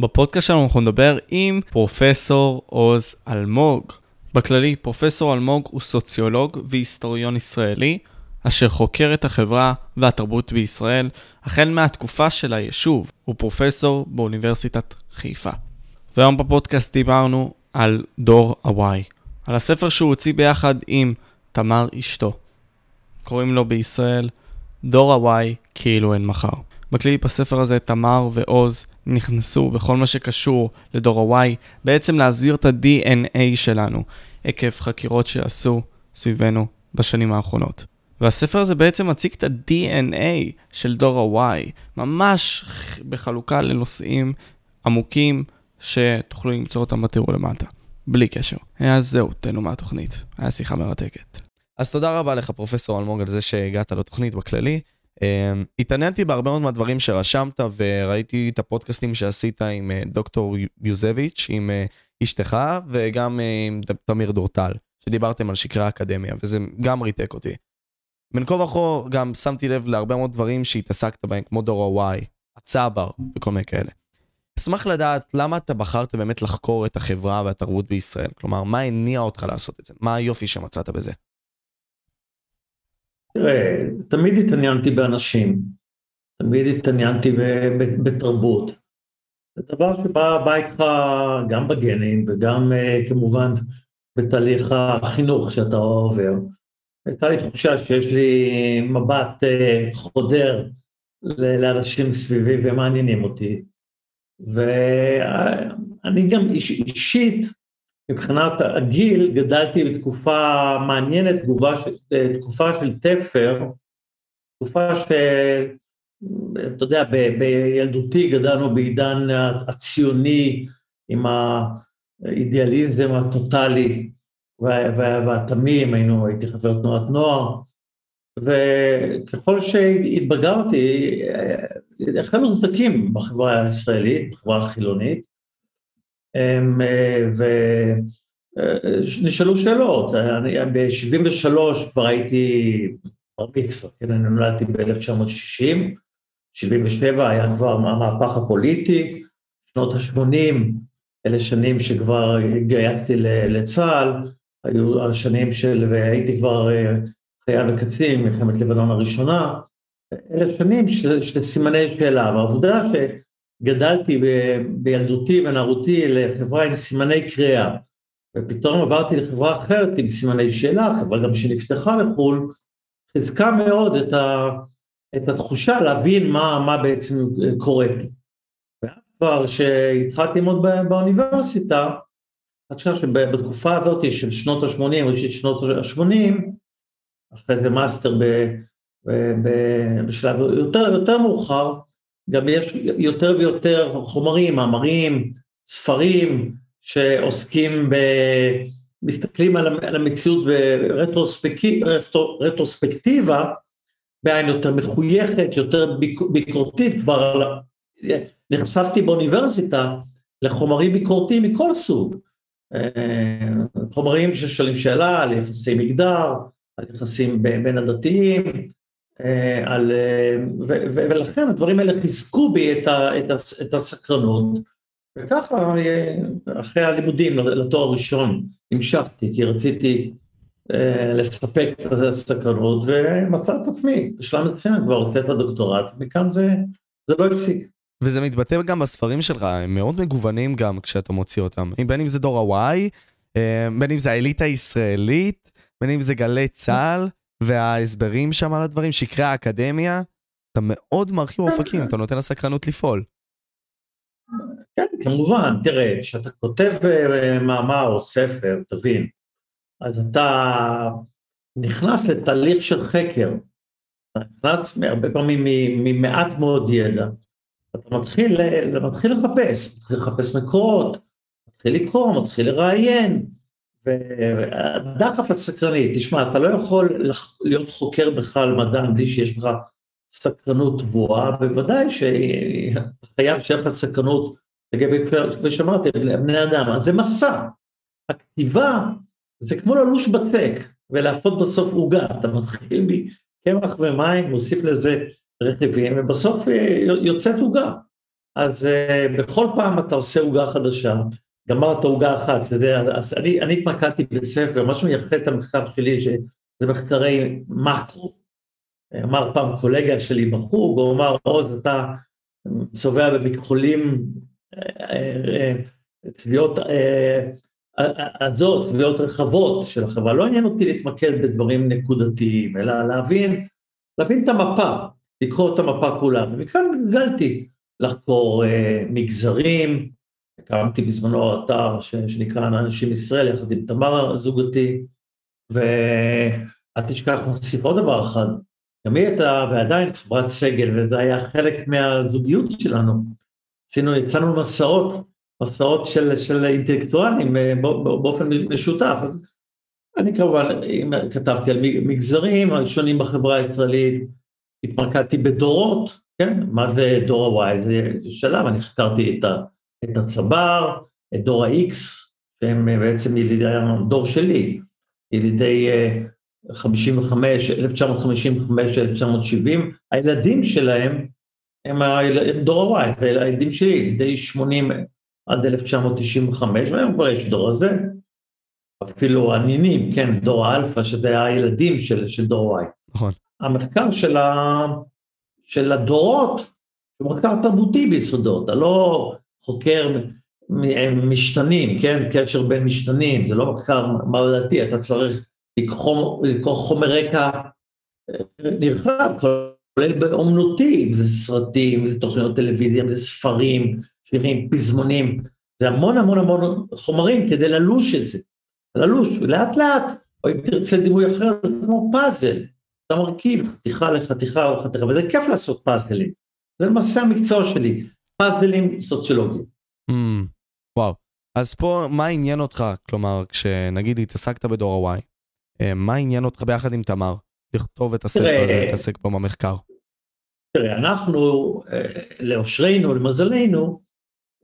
בפודקאסט שלנו אנחנו נדבר עם פרופסור עוז אלמוג. בכללי, פרופסור אלמוג הוא סוציולוג והיסטוריון ישראלי, אשר חוקר את החברה והתרבות בישראל, החל מהתקופה של היישוב. הוא פרופסור באוניברסיטת חיפה. והיום בפודקאסט דיברנו על דור הוואי, על הספר שהוא הוציא ביחד עם תמר אשתו. קוראים לו בישראל דור הוואי כאילו אין מחר. בכללי בספר הזה תמר ועוז נכנסו בכל מה שקשור לדור ה-Y, בעצם להסביר את ה-DNA שלנו, עקב חקירות שעשו סביבנו בשנים האחרונות. והספר הזה בעצם מציג את ה-DNA של דור ה-Y, ממש בחלוקה לנושאים עמוקים שתוכלו למצוא אותם בתיאור למטה, בלי קשר. אז זהו, תהנו מהתוכנית, היה שיחה מרתקת. אז תודה רבה לך פרופסור אלמוג על זה שהגעת לתוכנית בכללי. Um, התעניינתי בהרבה מאוד מהדברים שרשמת וראיתי את הפודקאסטים שעשית עם uh, דוקטור יוזביץ', עם uh, אשתך וגם uh, עם תמיר דורטל, שדיברתם על שקרי האקדמיה וזה גם ריתק אותי. בין כה וכה גם שמתי לב להרבה מאוד דברים שהתעסקת בהם כמו דור ה-Y, הצבר וכל מיני כאלה. אשמח לדעת למה אתה בחרת באמת לחקור את החברה והתרבות בישראל, כלומר מה הניע אותך לעשות את זה, מה היופי שמצאת בזה. תראה, תמיד התעניינתי באנשים, תמיד התעניינתי בתרבות. זה דבר שבא בא איתך גם בגנים וגם uh, כמובן בתהליך החינוך שאתה עובר. הייתה לי תחושה שיש לי מבט uh, חודר לאנשים סביבי ומעניינים אותי. ואני גם איש, אישית מבחינת הגיל גדלתי בתקופה מעניינת, תקופה, תקופה של תפר, תקופה שאתה יודע, ב, בילדותי גדלנו בעידן הציוני עם האידיאליזם הטוטלי והתמים, היינו, הייתי חבר תנועת נוער, וככל שהתבגרתי, החלו סדקים בחברה הישראלית, בחברה החילונית, אה, ונשאלו שאלות, ב-73 כבר הייתי בר מצווה, כן, אני נולדתי ב-1960, 77 היה כבר המהפך הפוליטי, שנות ה-80 אלה שנים שכבר התגייסתי לצה"ל, היו השנים של, והייתי כבר אה, חייל וקצין, מלחמת לבנון הראשונה, אלה שנים של, סימני שאלה, והעובדה. גדלתי ב, בילדותי ונערותי לחברה עם סימני קריאה, ופתאום עברתי לחברה אחרת עם סימני שאלה, חברה גם שנפתחה לחו"ל, חיזקה מאוד את, ה, את התחושה להבין מה, מה בעצם קורה פה. ואז כבר כשהתחלתי ללמוד באוניברסיטה, אני חושב שבתקופה הזאת של שנות ה-80, ראשית שנות ה-80, אחרי זה master ב, ב, ב, בשלב יותר, יותר מאוחר, גם יש יותר ויותר חומרים, מאמרים, ספרים, שעוסקים ב... מסתכלים על המציאות ברטרוספקטיבה, בעין יותר מחויכת, יותר ביקורתית, כבר נחשפתי באוניברסיטה לחומרים ביקורתיים מכל סוג. אה, חומרים ששואלים שאלה על יחסי מגדר, על יחסים בין הדתיים, על, אה, ו, ו, ולכן הדברים האלה חיזקו בי את, ה, את, ה, את הסקרנות, וככה אה, אחרי הלימודים לתואר ראשון המשכתי, כי רציתי אה, לספק את הסקרנות, ומצאתי את עצמי, בשלב מסוים כבר עושה את הדוקטורט, מכאן זה, זה לא הפסיק. וזה מתבטא גם בספרים שלך, הם מאוד מגוונים גם כשאתה מוציא אותם, בין אם זה דור ה-Y, בין אם זה האליטה הישראלית, בין אם זה גלי צה"ל. וההסברים שם על הדברים, שקרי האקדמיה, אתה מאוד מרחיב אופקים, אתה נותן לסקרנות לפעול. כן, כמובן, תראה, כשאתה כותב אה, מאמר או ספר, תבין, אז אתה נכנס לתהליך של חקר, אתה נכנס הרבה פעמים ממעט מאוד ידע, אתה מתחיל, מתחיל לחפש, מתחיל לחפש מקורות, מתחיל לקרוא, מתחיל לראיין, והדחף הסקרני, תשמע, אתה לא יכול להיות חוקר בכלל מדען בלי שיש לך סקרנות גבוהה, בוודאי שאתה חייב שיהיה לך סקרנות לגבי, כפי שאמרתי, לבני אדם, אז זה מסע. הכתיבה זה כמו ללוש בצק ולהפות בסוף עוגה, אתה מתחיל מקמח ומים, מוסיף לזה רכיבים, ובסוף יוצאת עוגה. אז uh, בכל פעם אתה עושה עוגה חדשה, גמרת עוגה אחת, אתה יודע, אז אני, אני התמקדתי בספר, מה שמייחד את המחקר שלי, שזה מחקרי מקרו. אמר פעם קולגה שלי בחוג, הוא אמר, עוז, אתה צובע במכחולים צביעות עזות, צביעות רחבות של החברה. לא עניין אותי להתמקד בדברים נקודתיים, אלא להבין, להבין את המפה, לקרוא את המפה כולה. ומכאן גלגלתי לחקור מגזרים, הקמתי בזמנו אתר שנקרא אנשים ישראל, יחד עם תמר זוגתי, ואל תשכח, נוסיף עוד דבר אחד, גם היא הייתה, ועדיין חברת סגל, וזה היה חלק מהזוגיות שלנו. עשינו, יצאנו מסעות, מסעות של, של אינטלקטואלים אה, באופן משותף. אני כמובן כתבתי על מגזרים השונים בחברה הישראלית, התמקדתי בדורות, כן? מה זה דור ה-Y? זה שלב, אני חקרתי את, ה, את הצבר, את דור ה-X, שהם בעצם ילידי הדור שלי, ילידי אה, 55, 1955, 1970, הילדים שלהם הם, הם דור ה-Y, הילדים שלי, די 80 עד 1995, והיום כבר יש דור הזה, אפילו הנינים, כן, דור האלפא, שזה הילדים של, של דור Y. נכון. המחקר של, ה, של הדורות, הוא מחקר תרבותי ביסודות, אתה לא חוקר משתנים, כן, קשר בין משתנים, זה לא מחקר מעודתי, אתה צריך לקרוא חומר רקע אה, נרחב, כולל באומנותי, אם זה סרטים, אם זה תוכניות טלוויזיה, אם זה ספרים, שירים, פזמונים, זה המון המון המון חומרים כדי ללוש את זה, ללוש, לאט לאט, או אם תרצה דימוי אחר, זה כמו פאזל, אתה מרכיב חתיכה לחתיכה או חתיכה, וזה כיף לעשות פאזלים, זה למעשה המקצוע שלי, פאזלים סוציולוגיים. Mm, וואו, אז פה מה עניין אותך, כלומר, כשנגיד התעסקת בדור ה-Y, אה, מה עניין אותך ביחד עם תמר לכתוב את הספר הזה, להתעסק פה במחקר? תראה, אנחנו, אה, לאושרנו, למזלנו,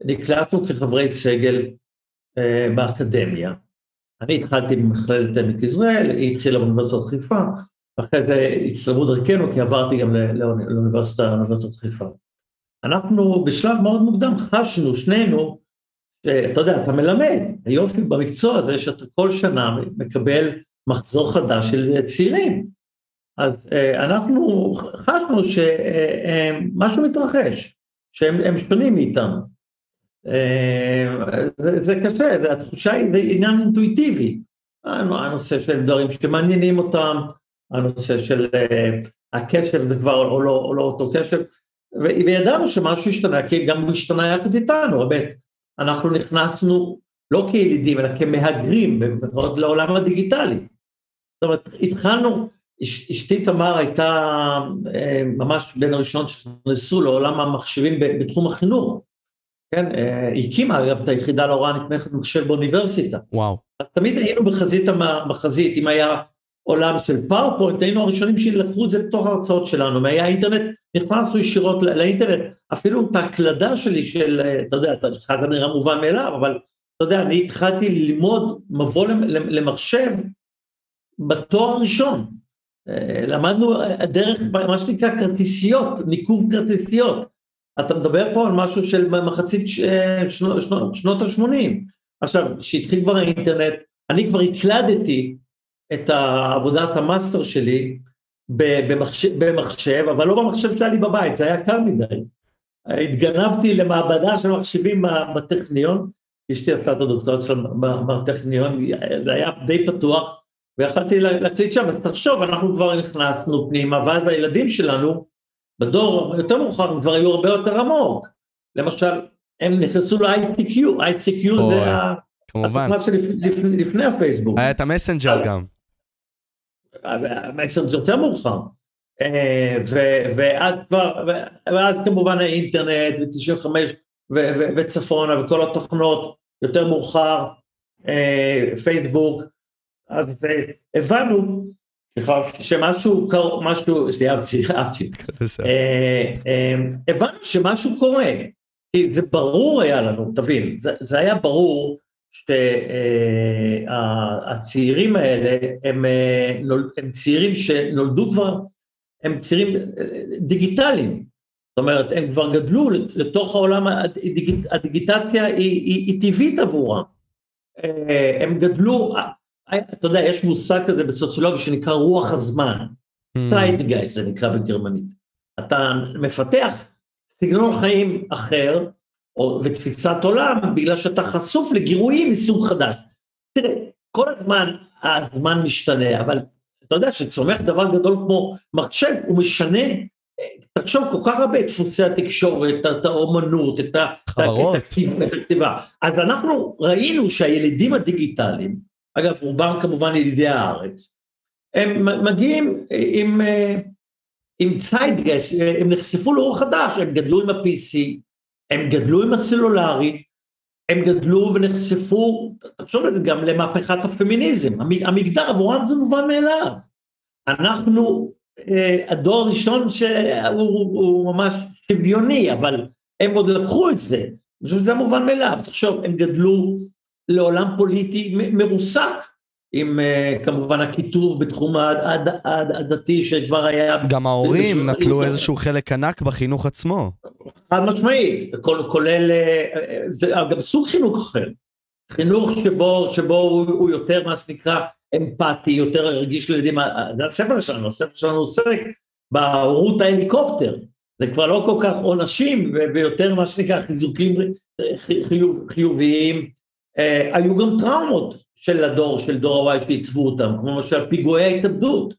נקלטנו כחברי סגל אה, באקדמיה. אני התחלתי במכללת עמק יזרעאל, היא התחילה באוניברסיטת חיפה, ואחרי זה הצטרבו דרכנו, כי עברתי גם לאוניברסיטת חיפה. אנחנו בשלב מאוד מוקדם חשנו, שנינו, אתה יודע, אתה מלמד, היופי במקצוע הזה שאתה כל שנה מקבל מחזור חדש של צעירים. אז אה, אנחנו חשנו שמשהו מתרחש, שהם שונים מאיתנו. אה, זה, זה קשה, זה, התחושה היא, זה עניין אינטואיטיבי. הנושא של דברים שמעניינים אותם, הנושא של אה, הקשב זה כבר לא, או לא אותו קשב, וידענו שמשהו השתנה, כי גם הוא השתנה יחד איתנו, באמת. אנחנו נכנסנו לא כילידים, אלא כמהגרים לעולם הדיגיטלי. זאת אומרת, התחלנו, אשתי תמר הייתה אה, ממש בין הראשונות שנכנסו לעולם המחשבים בתחום החינוך. כן, אה, הקימה אגב את היחידה להוראה נתמכת מחשב באוניברסיטה. וואו. אז תמיד היינו בחזית החזית, אם היה עולם של PowerPoint, היינו הראשונים שלקחו את זה בתוך ההרצאות שלנו, אם היה אינטרנט, נכנסנו ישירות לאינטרנט, אפילו את ההקלדה שלי של, אה, אתה יודע, זה נראה מובן מאליו, אבל אתה יודע, אני התחלתי ללמוד מבוא למחשב בתואר הראשון. אה, למדנו אה, דרך מה שנקרא כרטיסיות, ניקוב כרטיסיות. אתה מדבר פה על משהו של מחצית שנות, שנות, שנות ה-80. עכשיו, כשהתחיל כבר האינטרנט, אני כבר הקלדתי את עבודת המאסטר שלי במחשב, במחשב, אבל לא במחשב שהיה לי בבית, זה היה קר מדי. התגנבתי למעבדה של מחשבים בטכניון, אשתי עשתה את הדוקטורט שלה בטכניון, זה היה די פתוח, ויכלתי להקליט שם, אז תחשוב, אנחנו כבר נכנסנו פנימה, ואז הילדים שלנו, בדור יותר מאוחר, הם כבר היו הרבה יותר עמוק. למשל, הם נכנסו ל-ICQ, ICQ זה התוכנה שלפני הפייסבוק. היה את המסנג'ר גם. המסנג'ר יותר מאוחר. אה, ואז כבר, ואז כמובן האינטרנט, ו-95 וצפונה וכל התוכנות, יותר מאוחר, אה, פייסבוק, אז הבנו שמשהו, משהו, שנייה, אבצי, אה, אה, הבנו שמשהו קורה, כי זה ברור היה לנו, תבין, זה, זה היה ברור שהצעירים האלה הם, הם צעירים שנולדו כבר, הם צעירים דיגיטליים, זאת אומרת, הם כבר גדלו לתוך העולם, הדיג, הדיגיטציה היא, היא, היא טבעית עבורם. אה, הם גדלו, אתה יודע, יש מושג כזה בסוציולוגיה שנקרא רוח הזמן, Zeitgeist mm. זה נקרא בגרמנית. אתה מפתח סגנון חיים אחר, או, ותפיסת עולם, בגלל שאתה חשוף לגירויים מסוג חדש. תראה, כל הזמן הזמן משתנה, אבל אתה יודע שצומח דבר גדול כמו מחשב, הוא משנה, תחשוב כל כך הרבה את דפוסי התקשורת, את האומנות, את, חברות. את הכתיבה. אז אנחנו ראינו שהילידים הדיגיטליים, אגב רובם כמובן ילידי הארץ, הם מגיעים עם, עם ציידגס, הם נחשפו לאור חדש, הם גדלו עם ה-PC, הם גדלו עם הסלולרי, הם גדלו ונחשפו, תחשוב על זה גם למהפכת הפמיניזם, המגדר עבורם זה מובן מאליו. אנחנו אה, הדור הראשון שהוא ממש שוויוני, אבל הם עוד לקחו את זה, שזה מובן מאליו, תחשוב, הם גדלו לעולם פוליטי מרוסק, עם uh, כמובן הכיתוב בתחום הדתי שכבר היה... גם ההורים נטלו איזשהו חלק ענק בחינוך עצמו. חד משמעית, כולל, אה, זה גם סוג חינוך אחר. חינוך שבו, שבו הוא, הוא יותר מה שנקרא אמפתי, יותר רגיש לילדים, זה הספר שלנו, הספר שלנו עוסק בהורות ההליקופטר, זה כבר לא כל כך עונשים ויותר מה שנקרא חיזוקים חיוב, חיוביים, אה, היו גם טראומות של הדור, של דור ה-Y שעיצבו אותם, כמו למשל פיגועי ההתאבדות.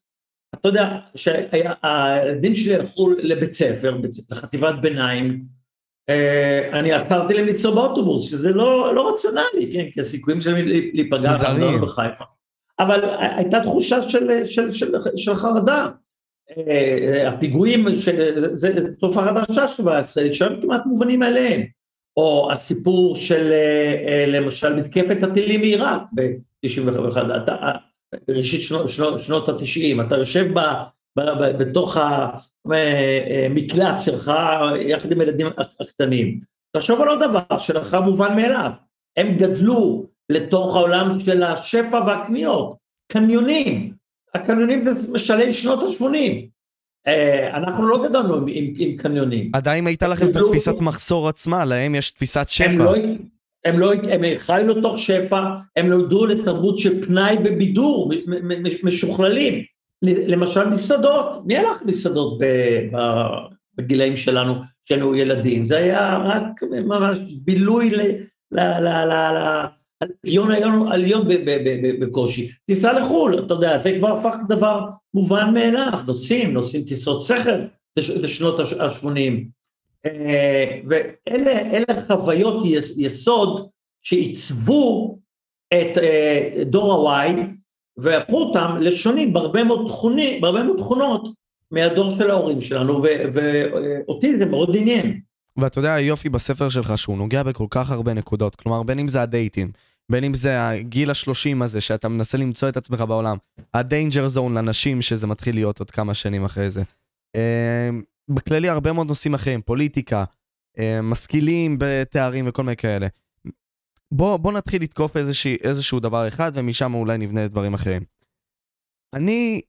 אתה יודע שהילדים שלי הלכו לבית ספר, לחטיבת ביניים, אה, אני עצרתי להם ליצור באוטובוס, שזה לא, לא רציונלי, כן, כי הסיכויים שלהם להיפגע מזרים בחיפה. אבל הייתה תחושה של, של, של, של חרדה. אה, הפיגועים, זה תופעה חדשה שבעשרת, שהם כמעט מובנים מאליהם. או הסיפור של אה, למשל מתקפת הטילים מעיראק ב-91, בראשית שנות, ה-90, אתה יושב בתוך המקלט אה, שלך יחד עם הילדים הקטנים. תחשוב על עוד דבר שלך מובן מאליו, הם גדלו לתוך העולם של השפע והקניות, קניונים, הקניונים זה משלי שנות ה-80, אה, אנחנו לא גדלנו עם, עם, עם קניונים. עדיין הייתה לכם את התפיסת מחסור עצמה, להם יש תפיסת שפע. הם לא, הם לא, הם חיו לתוך שפע, הם נולדו לתרבות של פנאי ובידור, משוכללים. למשל מסעדות, מי הלך למסעדות בגילאים שלנו, כשהיינו ילדים? זה היה רק ממש בילוי ל... ל, ל, ל עליון עליון בקושי, תיסע לחו"ל, אתה יודע, זה כבר הפך לדבר מובן מאליו, נוסעים, נוסעים טיסות שכל בשנות ה-80. אה, ואלה חוויות יסוד שעיצבו את אה, דור ה-Y והפכו אותם לשונים בהרבה מאוד, תכונות מהדור של ההורים שלנו, ואותי זה מאוד עניין. ואתה יודע, היופי בספר שלך שהוא נוגע בכל כך הרבה נקודות, כלומר, בין אם זה הדייטים, בין אם זה הגיל השלושים הזה, שאתה מנסה למצוא את עצמך בעולם, ה danger zone לנשים, שזה מתחיל להיות עוד כמה שנים אחרי זה. אמ, בכללי הרבה מאוד נושאים אחרים, פוליטיקה, אמ, משכילים בתארים וכל מיני כאלה. בוא, בוא נתחיל לתקוף איזשה, איזשהו דבר אחד, ומשם אולי נבנה דברים אחרים. אני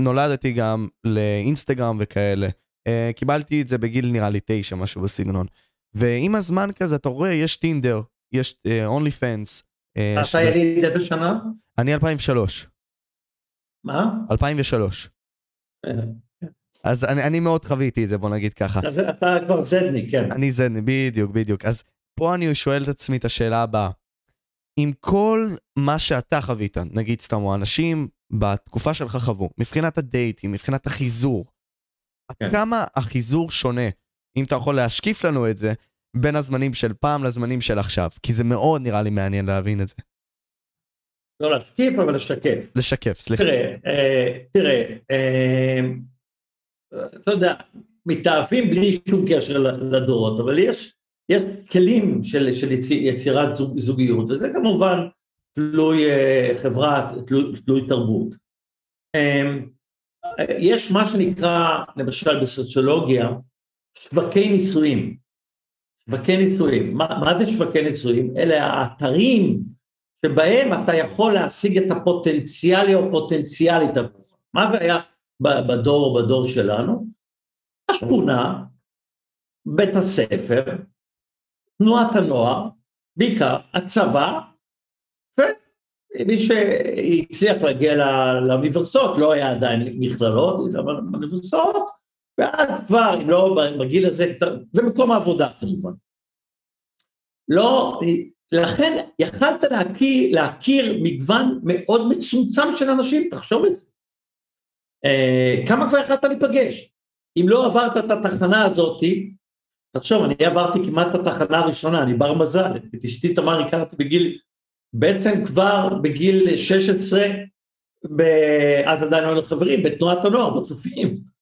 נולדתי גם לאינסטגרם וכאלה. Uh, קיבלתי את זה בגיל נראה לי תשע, משהו בסגנון. ועם הזמן כזה, אתה רואה, יש טינדר, יש אונלי uh, פנס, אה, אתה יליד איזה שנה? אני 2003. מה? 2003. אה, אז אני, אני מאוד חוויתי את זה, בוא נגיד ככה. אתה כבר זדני, כן. אני זדני, בדיוק, בדיוק. אז פה אני שואל את עצמי את השאלה הבאה. עם כל מה שאתה חווית, נגיד סתם, או אנשים בתקופה שלך חוו, מבחינת הדייטים, מבחינת החיזור, כן. כמה החיזור שונה, אם אתה יכול להשקיף לנו את זה, בין הזמנים של פעם לזמנים של עכשיו, כי זה מאוד נראה לי מעניין להבין את זה. לא להשקיף, אבל לשקף. לשקף, סליחה. תראה, אה, תראה, אה, אתה יודע, מתאהבים בלי שום קשר לדורות, אבל יש, יש כלים של, של יצירת זוג, זוגיות, וזה כמובן תלוי אה, חברה, תלוי, תלוי תרבות. אה, יש מה שנקרא, למשל בסוציולוגיה, שווקי נישואים. שווקי נישואים. מה, מה זה שווקי נישואים? אלה האתרים שבהם אתה יכול להשיג את הפוטנציאלי או פוטנציאלית. מה זה היה בדור, בדור שלנו? השכונה, בית הספר, תנועת הנוער, בעיקר הצבא, ומי שהצליח להגיע לאוניברסיטאות, לא היה עדיין מכללות, אבל אוניברסיטאות, ואז כבר, אם לא בגיל הזה, ומקום העבודה כמובן. לא, לכן יכלת להכיר, להכיר מגוון מאוד מצומצם של אנשים, תחשוב את זה. אה, כמה כבר יכלת להיפגש? אם לא עברת את התחנה הזאתי, תחשוב, אני עברתי כמעט את התחנה הראשונה, אני בר מזל, את אשתי תמר הכרתי בגיל, בעצם כבר בגיל 16, ב... אז עדיין לא היינו חברים, בתנועת הנוער, בצופים.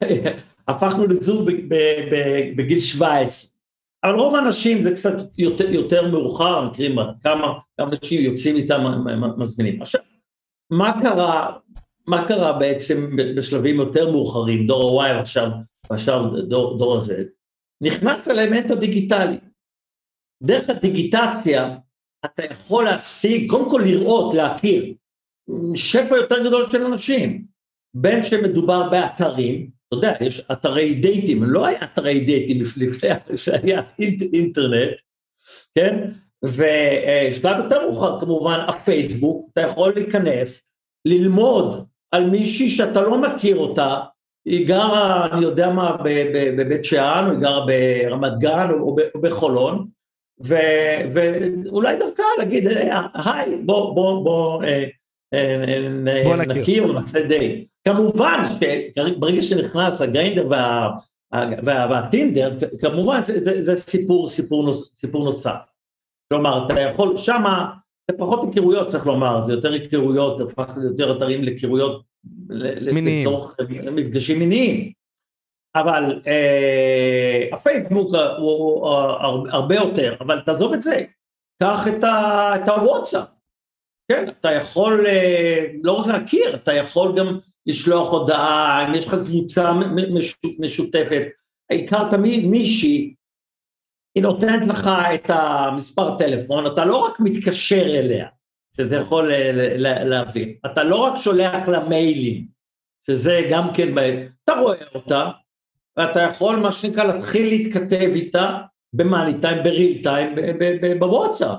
הפכנו לזוג בגיל 17. אבל רוב האנשים זה קצת יותר, יותר מאוחר, מכירים כמה, אנשים יוצאים איתם מזמינים. עכשיו, מה קרה, מה קרה בעצם בשלבים יותר מאוחרים, דור ה-Y עכשיו, עכשיו דור, דור ה-Z? נכנס האלמנט הדיגיטלי. דרך הדיגיטציה אתה יכול להשיג, קודם כל לראות, להכיר, שפע יותר גדול של אנשים, בין שמדובר באתרים, אתה יודע, יש אתרי דייטים, לא היה אתרי דייטים לפני שהיה אינטרנט, כן? ושלב יותר מאוחר כמובן, הפייסבוק, אתה יכול להיכנס, ללמוד על מישהי שאתה לא מכיר אותה, היא גרה, אני יודע מה, בבית שאן, היא גרה ברמת גן או בחולון, ואולי דרכה להגיד, היי, בוא, בוא, בוא, אה, אה, נכיר, נעשה די. כמובן שברגע שנכנס הגריינדר וה, וה, והטינדר, כמובן זה, סיפור, סיפור, נוס, סיפור נוסף. כלומר, אתה יכול, שמה זה פחות היכרויות צריך לומר, זה יותר היכרויות, הפך יותר אתרים להיכרויות, לצורך מפגשים מיניים. אבל אה, הפייסבוק הוא, הוא, הוא הרבה יותר, אבל תעזוב את זה, קח את, ה, את הוואטסאפ, כן, אתה יכול אה, לא רק להכיר, אתה יכול גם לשלוח הודעה, אם יש לך קבוצה משותפת, הכרת מישהי, היא נותנת לך את המספר טלפון, אתה לא רק מתקשר אליה, שזה יכול להבין, אתה לא רק שולח לה מיילים, שזה גם כן, אתה רואה אותה, ואתה יכול מה שנקרא להתחיל להתכתב איתה במאני טיים, בריל טיים, בוואטסאפ.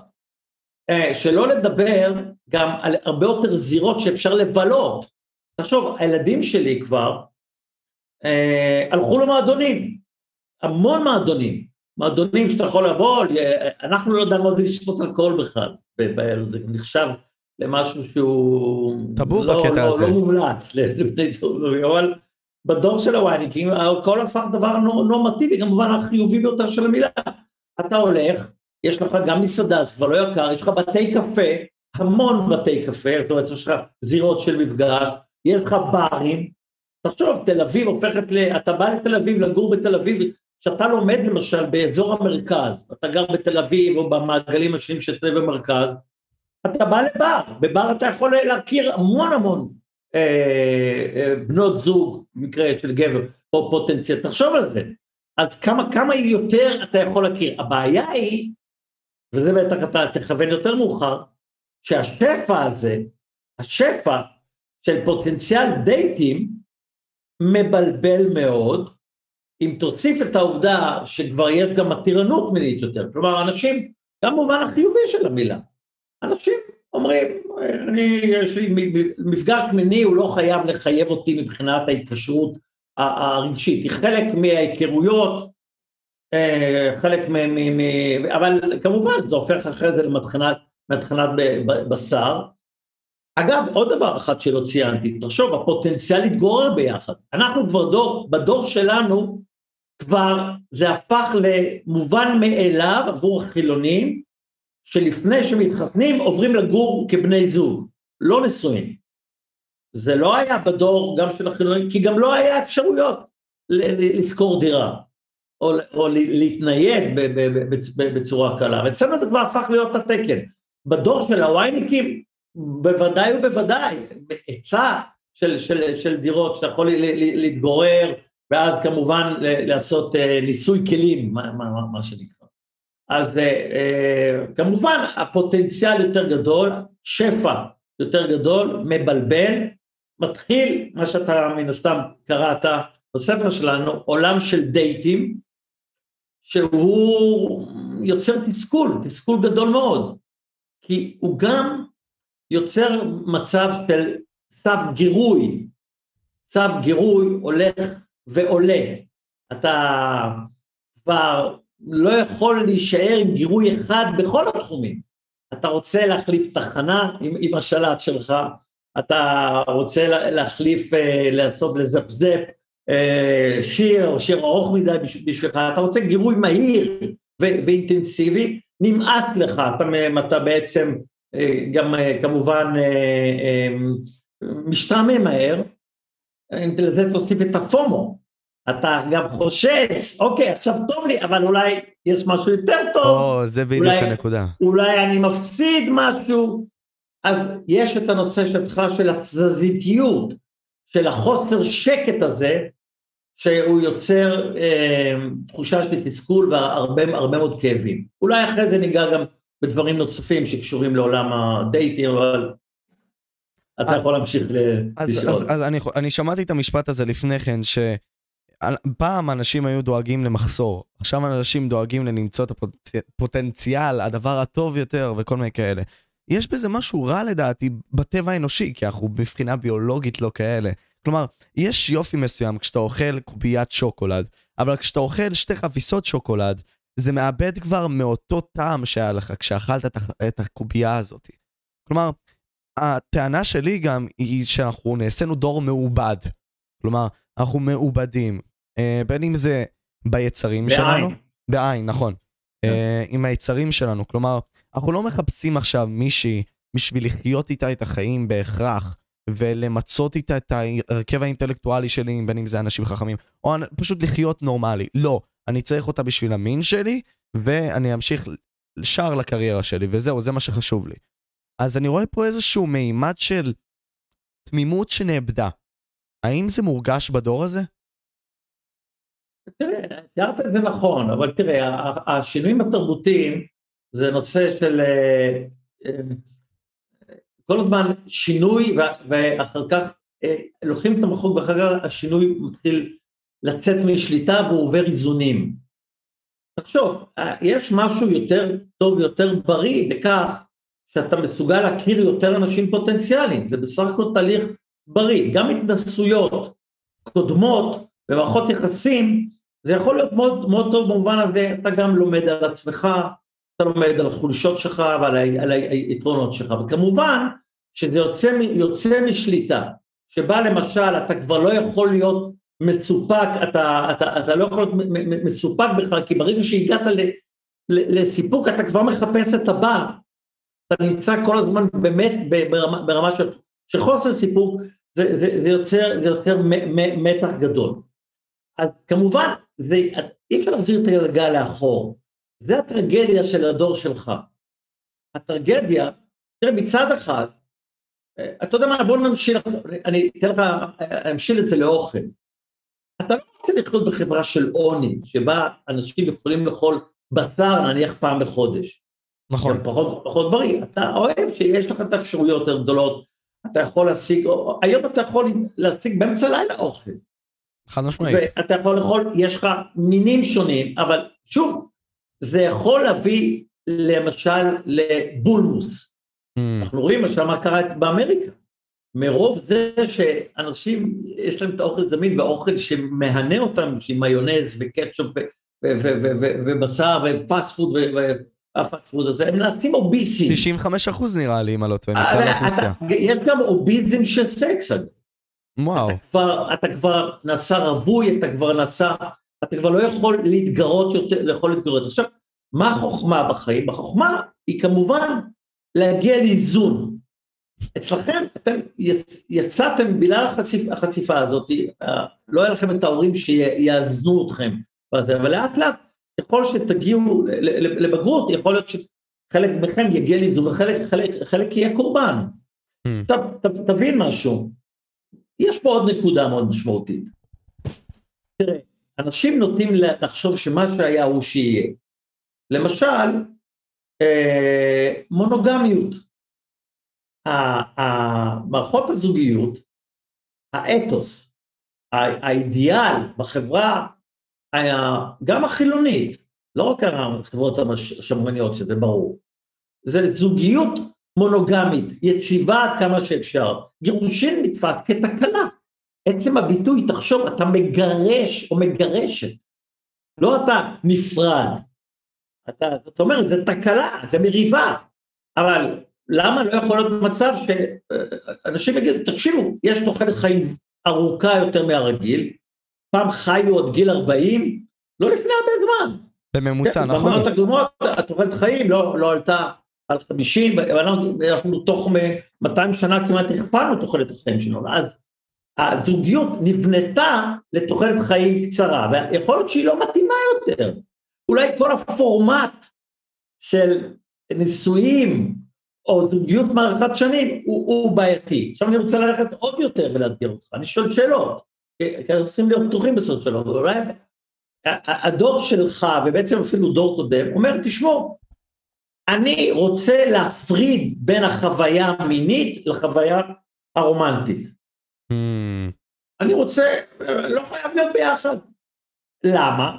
אה, שלא לדבר גם על הרבה יותר זירות שאפשר לבלות. תחשוב, הילדים שלי כבר אה, הלכו למועדונים, המון מועדונים, מועדונים שאתה יכול לבוא, אנחנו לא יודעים מה זה לשפוט אלכוהול בכלל, זה נחשב למשהו שהוא... טאבו לא, בקטע לא, הזה. לא מומלץ לבני טובים, אבל בדור של הווייניקים הכל הפך דבר נורמטיבי, כמובן החיובי ביותר של המילה. אתה הולך, יש לך גם מסעדה, זה כבר לא יקר, יש לך בתי קפה, המון בתי קפה, זאת אומרת יש לך זירות של מפגש, יש לך ברים, תחשוב, תל אביב הופכת ל... אתה בא לתל אביב, לגור בתל אביב, כשאתה לומד למשל באזור המרכז, אתה גר בתל אביב או במעגלים השונים של תל אביב במרכז, אתה בא לבר, בבר אתה יכול להכיר המון המון אה, אה, בנות זוג, במקרה של גבר, או פוטנציאל, תחשוב על זה. אז כמה, כמה יותר אתה יכול להכיר. הבעיה היא, וזה בטח אתה תכוון יותר מאוחר, שהשפע הזה, השפע של פוטנציאל דייטים, מבלבל מאוד, אם תוסיף את העובדה שכבר יש גם מתירנות מינית יותר, כלומר אנשים, גם במובן החיובי של המילה, אנשים אומרים, אני, יש לי מפגש מיני, הוא לא חייב לחייב אותי מבחינת ההתקשרות הרגשית, היא חלק מההיכרויות, חלק מ... מ, מ אבל כמובן זה הופך אחרי זה למתחנת בשר. אגב, עוד דבר אחד שלא ציינתי, תחשוב, הפוטנציאל להתגורר ביחד. אנחנו כבר דור, בדור שלנו, כבר זה הפך למובן מאליו עבור החילונים, שלפני שמתחתנים עוברים לגור כבני זוג, לא נשואים. זה לא היה בדור גם של החילונים, כי גם לא היה אפשרויות לשכור דירה, או, או להתנייד בצורה קלה, ואצלנו זה כבר הפך להיות התקן. בדור של הווייניקים, בוודאי ובוודאי, היצע של, של, של דירות שאתה יכול להתגורר, ואז כמובן לעשות אה, ניסוי כלים, מה, מה, מה שנקרא. אז אה, אה, כמובן הפוטנציאל יותר גדול, שפע יותר גדול, מבלבל, מתחיל מה שאתה מן הסתם קראת בספר שלנו, עולם של דייטים, שהוא יוצר תסכול, תסכול גדול מאוד, כי הוא גם יוצר מצב של צו גירוי, צו גירוי הולך ועולה. אתה כבר לא יכול להישאר עם גירוי אחד בכל התחומים. אתה רוצה להחליף תחנה עם, עם השלט שלך, אתה רוצה להחליף, אה, לעשות לזפזפ שיר או שיר ארוך מדי בשבילך, אתה רוצה גירוי מהיר ואינטנסיבי, נמאס לך, אתה, אתה בעצם אה, גם כמובן משתעמם מהר, לזה תוסיף את הפומו, אתה גם חושש, אוקיי, עכשיו טוב לי, אבל אולי יש משהו יותר טוב. או, זה בדיוק אולי, הנקודה. אולי אני מפסיד משהו. אז יש את הנושא שלך של התזזיתיות, של החוסר שקט הזה, שהוא יוצר אה, תחושה של תסכול והרבה מאוד כאבים. אולי אחרי זה ניגע גם בדברים נוספים שקשורים לעולם הדייטים, אבל אתה אה, יכול להמשיך לשאול. אז, אז, אני, אני שמעתי את המשפט הזה לפני כן, ש... פעם אנשים היו דואגים למחסור, עכשיו אנשים דואגים למצוא את הפוטנציאל, הדבר הטוב יותר וכל מיני כאלה. יש בזה משהו רע לדעתי בטבע האנושי, כי אנחנו מבחינה ביולוגית לא כאלה. כלומר, יש יופי מסוים כשאתה אוכל קוביית שוקולד, אבל כשאתה אוכל שתי חפיסות שוקולד, זה מאבד כבר מאותו טעם שהיה לך כשאכלת את הקובייה הזאת. כלומר, הטענה שלי גם היא שאנחנו נעשינו דור מעובד. כלומר, אנחנו מעובדים, אה, בין אם זה ביצרים בעין. שלנו, בעין, נכון, כן. אה, עם היצרים שלנו, כלומר, אנחנו לא מחפשים עכשיו מישהי בשביל לחיות איתה את החיים בהכרח, ולמצות איתה את ההרכב האינטלקטואלי שלי, בין אם זה אנשים חכמים, או פשוט לחיות נורמלי. לא, אני צריך אותה בשביל המין שלי, ואני אמשיך שאר לקריירה שלי, וזהו, זה מה שחשוב לי. אז אני רואה פה איזשהו מימד של תמימות שנאבדה. האם זה מורגש בדור הזה? תראה, תיארת את זה נכון, אבל תראה, השינויים התרבותיים זה נושא של אה, אה, כל הזמן שינוי ואחר כך אה, לוקחים את המחוג ואחר כך השינוי מתחיל לצאת משליטה והוא עובר איזונים. תחשוב, יש משהו יותר טוב, יותר בריא בכך שאתה מסוגל להכיר יותר אנשים פוטנציאליים, זה בסך הכל תהליך בריא, גם התנסויות קודמות במערכות יחסים, זה יכול להיות מאוד, מאוד טוב במובן הזה, אתה גם לומד על עצמך, אתה לומד על החולשות שלך ועל על היתרונות שלך, וכמובן שזה יוצא, יוצא משליטה, שבה למשל אתה כבר לא יכול להיות מסופק, אתה, אתה, אתה לא יכול להיות מסופק בכלל, כי ברגע שהגעת ל, ל, לסיפוק אתה כבר מחפש את הבא, אתה נמצא כל הזמן באמת ברמה, ברמה של, של חוסר סיפוק, זה, זה, זה יוצר, זה יוצר מתח גדול. אז כמובן, זה, אי אפשר להחזיר את הגלגל לאחור. זה הטרגדיה של הדור שלך. הטרגדיה, תראה, מצד אחד, אתה יודע מה, בוא נמשיל, אני אתן לך, אני אמשיל את זה לאוכל. אתה לא רוצה לחיות בחברה של עוני, שבה אנשים יכולים לאכול בשר נניח פעם בחודש. נכון. פחות, פחות בריא, אתה אוהב שיש לך את האפשרויות יותר גדולות, אתה יכול להשיג, היום אתה יכול להשיג באמצע לילה אוכל. חד משמעית. ואתה יכול לאכול, יש לך מינים שונים, אבל שוב, זה יכול להביא למשל לבולמוס. Mm. אנחנו רואים מה קרה באמריקה. מרוב זה שאנשים, יש להם את האוכל זמין ואוכל שמהנה אותם, עם מיונז וקטשופ ובשר ו fast food ה fast food הזה, הם נעשים obeseים. 95 אחוז נראה לי, אם אני לא טועה, מכלל אה, האוכלוסייה. יש גם obeseים של סקס. וואו. אתה כבר, אתה כבר נעשה רווי, אתה כבר נעשה, אתה כבר לא יכול להתגרות יותר, יכול להתגרות. עכשיו, מה החוכמה בחיים? החוכמה היא כמובן להגיע לאיזון. אצלכם, אתם יצאתם בגלל החשיפ, החשיפה הזאת, אה, לא היה לכם את ההורים שיעזרו אתכם אבל לאט לאט ככל שתגיעו לבגרות, יכול להיות שחלק מכם יגיע לאיזון וחלק חלק, חלק יהיה קורבן. Mm. עכשיו, תבין משהו, יש פה עוד נקודה מאוד משמעותית. תראה, אנשים נוטים לחשוב שמה שהיה הוא שיהיה. למשל, אה, מונוגמיות. המערכות הזוגיות, האתוס, האידיאל בחברה היה גם החילונית, לא רק החברות השמרניות, שזה ברור, זה זוגיות מונוגמית, יציבה עד כמה שאפשר. גירושין נתפס כתקלה. עצם הביטוי, תחשוב, אתה מגרש או מגרשת, לא אתה נפרד. אתה, זאת אומרת, זה תקלה, זה מריבה, אבל למה לא יכול להיות מצב שאנשים יגידו, תקשיבו, יש תוחלת חיים ארוכה יותר מהרגיל, פעם חיו עד גיל 40, לא לפני הרבה זמן. בממוצע, כן, נכון. במאות הקדומות, התוחלת חיים לא, לא עלתה על 50, אנחנו, אנחנו תוך 200 שנה כמעט הכפלנו תוחלת החיים שלנו, אז הזוגיות נבנתה לתוחלת חיים קצרה, ויכול להיות שהיא לא מתאימה יותר. אולי כל הפורמט של נישואים או זוגיות מערכת שנים הוא, הוא בעייתי. עכשיו אני רוצה ללכת עוד יותר ולאתגר אותך, אני שואל שאלות, כי אנחנו צריכים להיות פתוחים בסוף שלו, ואולי הדור שלך, ובעצם אפילו דור קודם, אומר, תשמעו, אני רוצה להפריד בין החוויה המינית לחוויה הרומנטית. Mm. אני רוצה, לא חייב להיות ביחד. למה?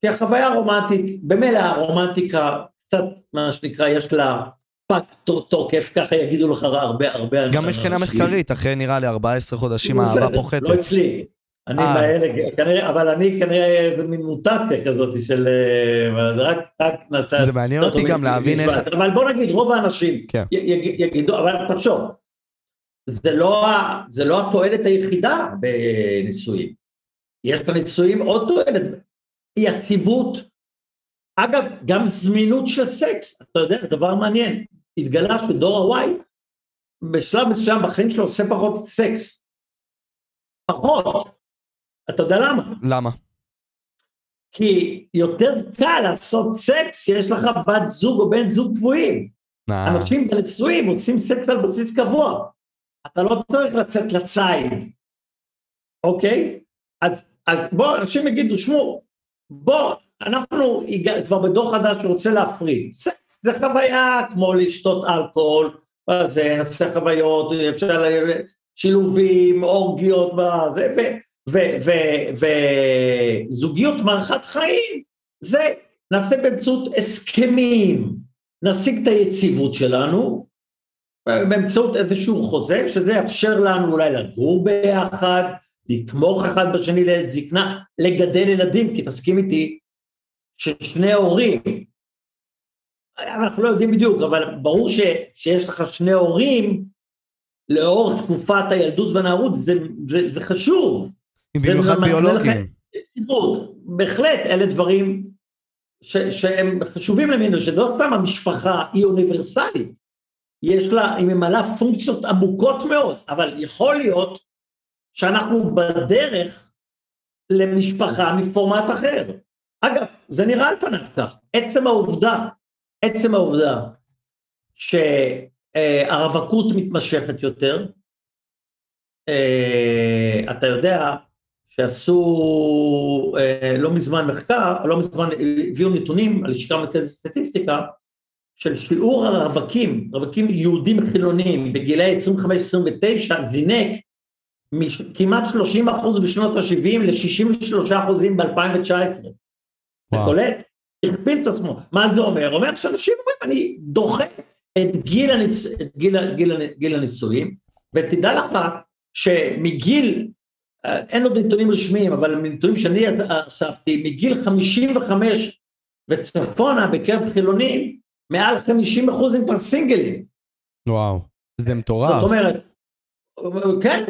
כי החוויה הרומנטית, במילא הרומנטיקה, קצת מה שנקרא, יש לה פג תוקף, ככה יגידו לך הרבה הרבה... גם מבחינה מחקרית, אחרי נראה לי 14 חודשים האהבה פוחתת. לא אצלי. אני באלה, אה. כנראה, אבל אני כנראה איזה מין מוטציה כזאת של... אה, רק, רק נעשה... זה מעניין אותי גם להבין איך... אבל בוא נגיד, רוב האנשים כן. יגידו, אבל תחשוב, זה לא, זה לא התועלת היחידה בנישואים. יש בנישואים עוד תועלת, יציבות. אגב, גם זמינות של סקס, אתה יודע, דבר מעניין. התגלה שדור ה-Y בשלב מסוים בחיים שלו עושה פחות סקס. פחות. אתה יודע למה? למה? כי יותר קל לעשות סקס יש לך בת זוג או בן זוג קבועים. אה. אנשים בנשואים עושים סקס על בסיס קבוע. אתה לא צריך לצאת לציד, אוקיי? אז, אז בואו, אנשים יגידו, שמעו, בוא, אנחנו כבר בדור חדש שרוצה להפריד. סקס זה חוויה כמו לשתות אלכוהול, זה נעשה חוויות, אפשר שילובים, אורגיות, וזוגיות מערכת חיים, זה נעשה באמצעות הסכמים, נשיג את היציבות שלנו, באמצעות איזשהו חוזה, שזה יאפשר לנו אולי לגור ביחד, לתמוך אחד בשני לעת זקנה, לגדל ילדים, כי תסכים איתי ששני הורים, אנחנו לא יודעים בדיוק, אבל ברור ש, שיש לך שני הורים לאורך תקופת הילדות והנערות, זה, זה, זה חשוב. במיוחד ביולוגיים. בהחלט, אלה דברים ש, שהם חשובים למנו, שלא סתם המשפחה היא אוניברסלית, יש לה, היא ממלאה פונקציות עמוקות מאוד, אבל יכול להיות שאנחנו בדרך למשפחה מפורמט אחר. אגב, זה נראה על פניו כך, עצם העובדה, עצם העובדה שהרווקות מתמשכת יותר, אה, אתה יודע שעשו אה, לא מזמן מחקר, לא מזמן הביאו נתונים, הלשכה המרכזית סטטיסטיקה, של שיעור הרווקים, רווקים יהודים חילוניים בגילאי 25-29 זינק מכמעט 30 אחוז בשנות ה-70 ל-63 אחוזים ב-2019. אתה קולט? הכפיל את עצמו. מה זה אומר? אומר שאנשים אומרים, אני דוחה את גיל, הניס... את גיל, גיל, גיל הנישואים, ותדע לך שמגיל, אה, אין עוד נתונים רשמיים, אבל מנתונים שאני אספתי, מגיל 55 וצפונה בקרב חילונים, מעל 50 אחוז הם כבר סינגלים. וואו, זה מטורף. זאת אומרת, כן,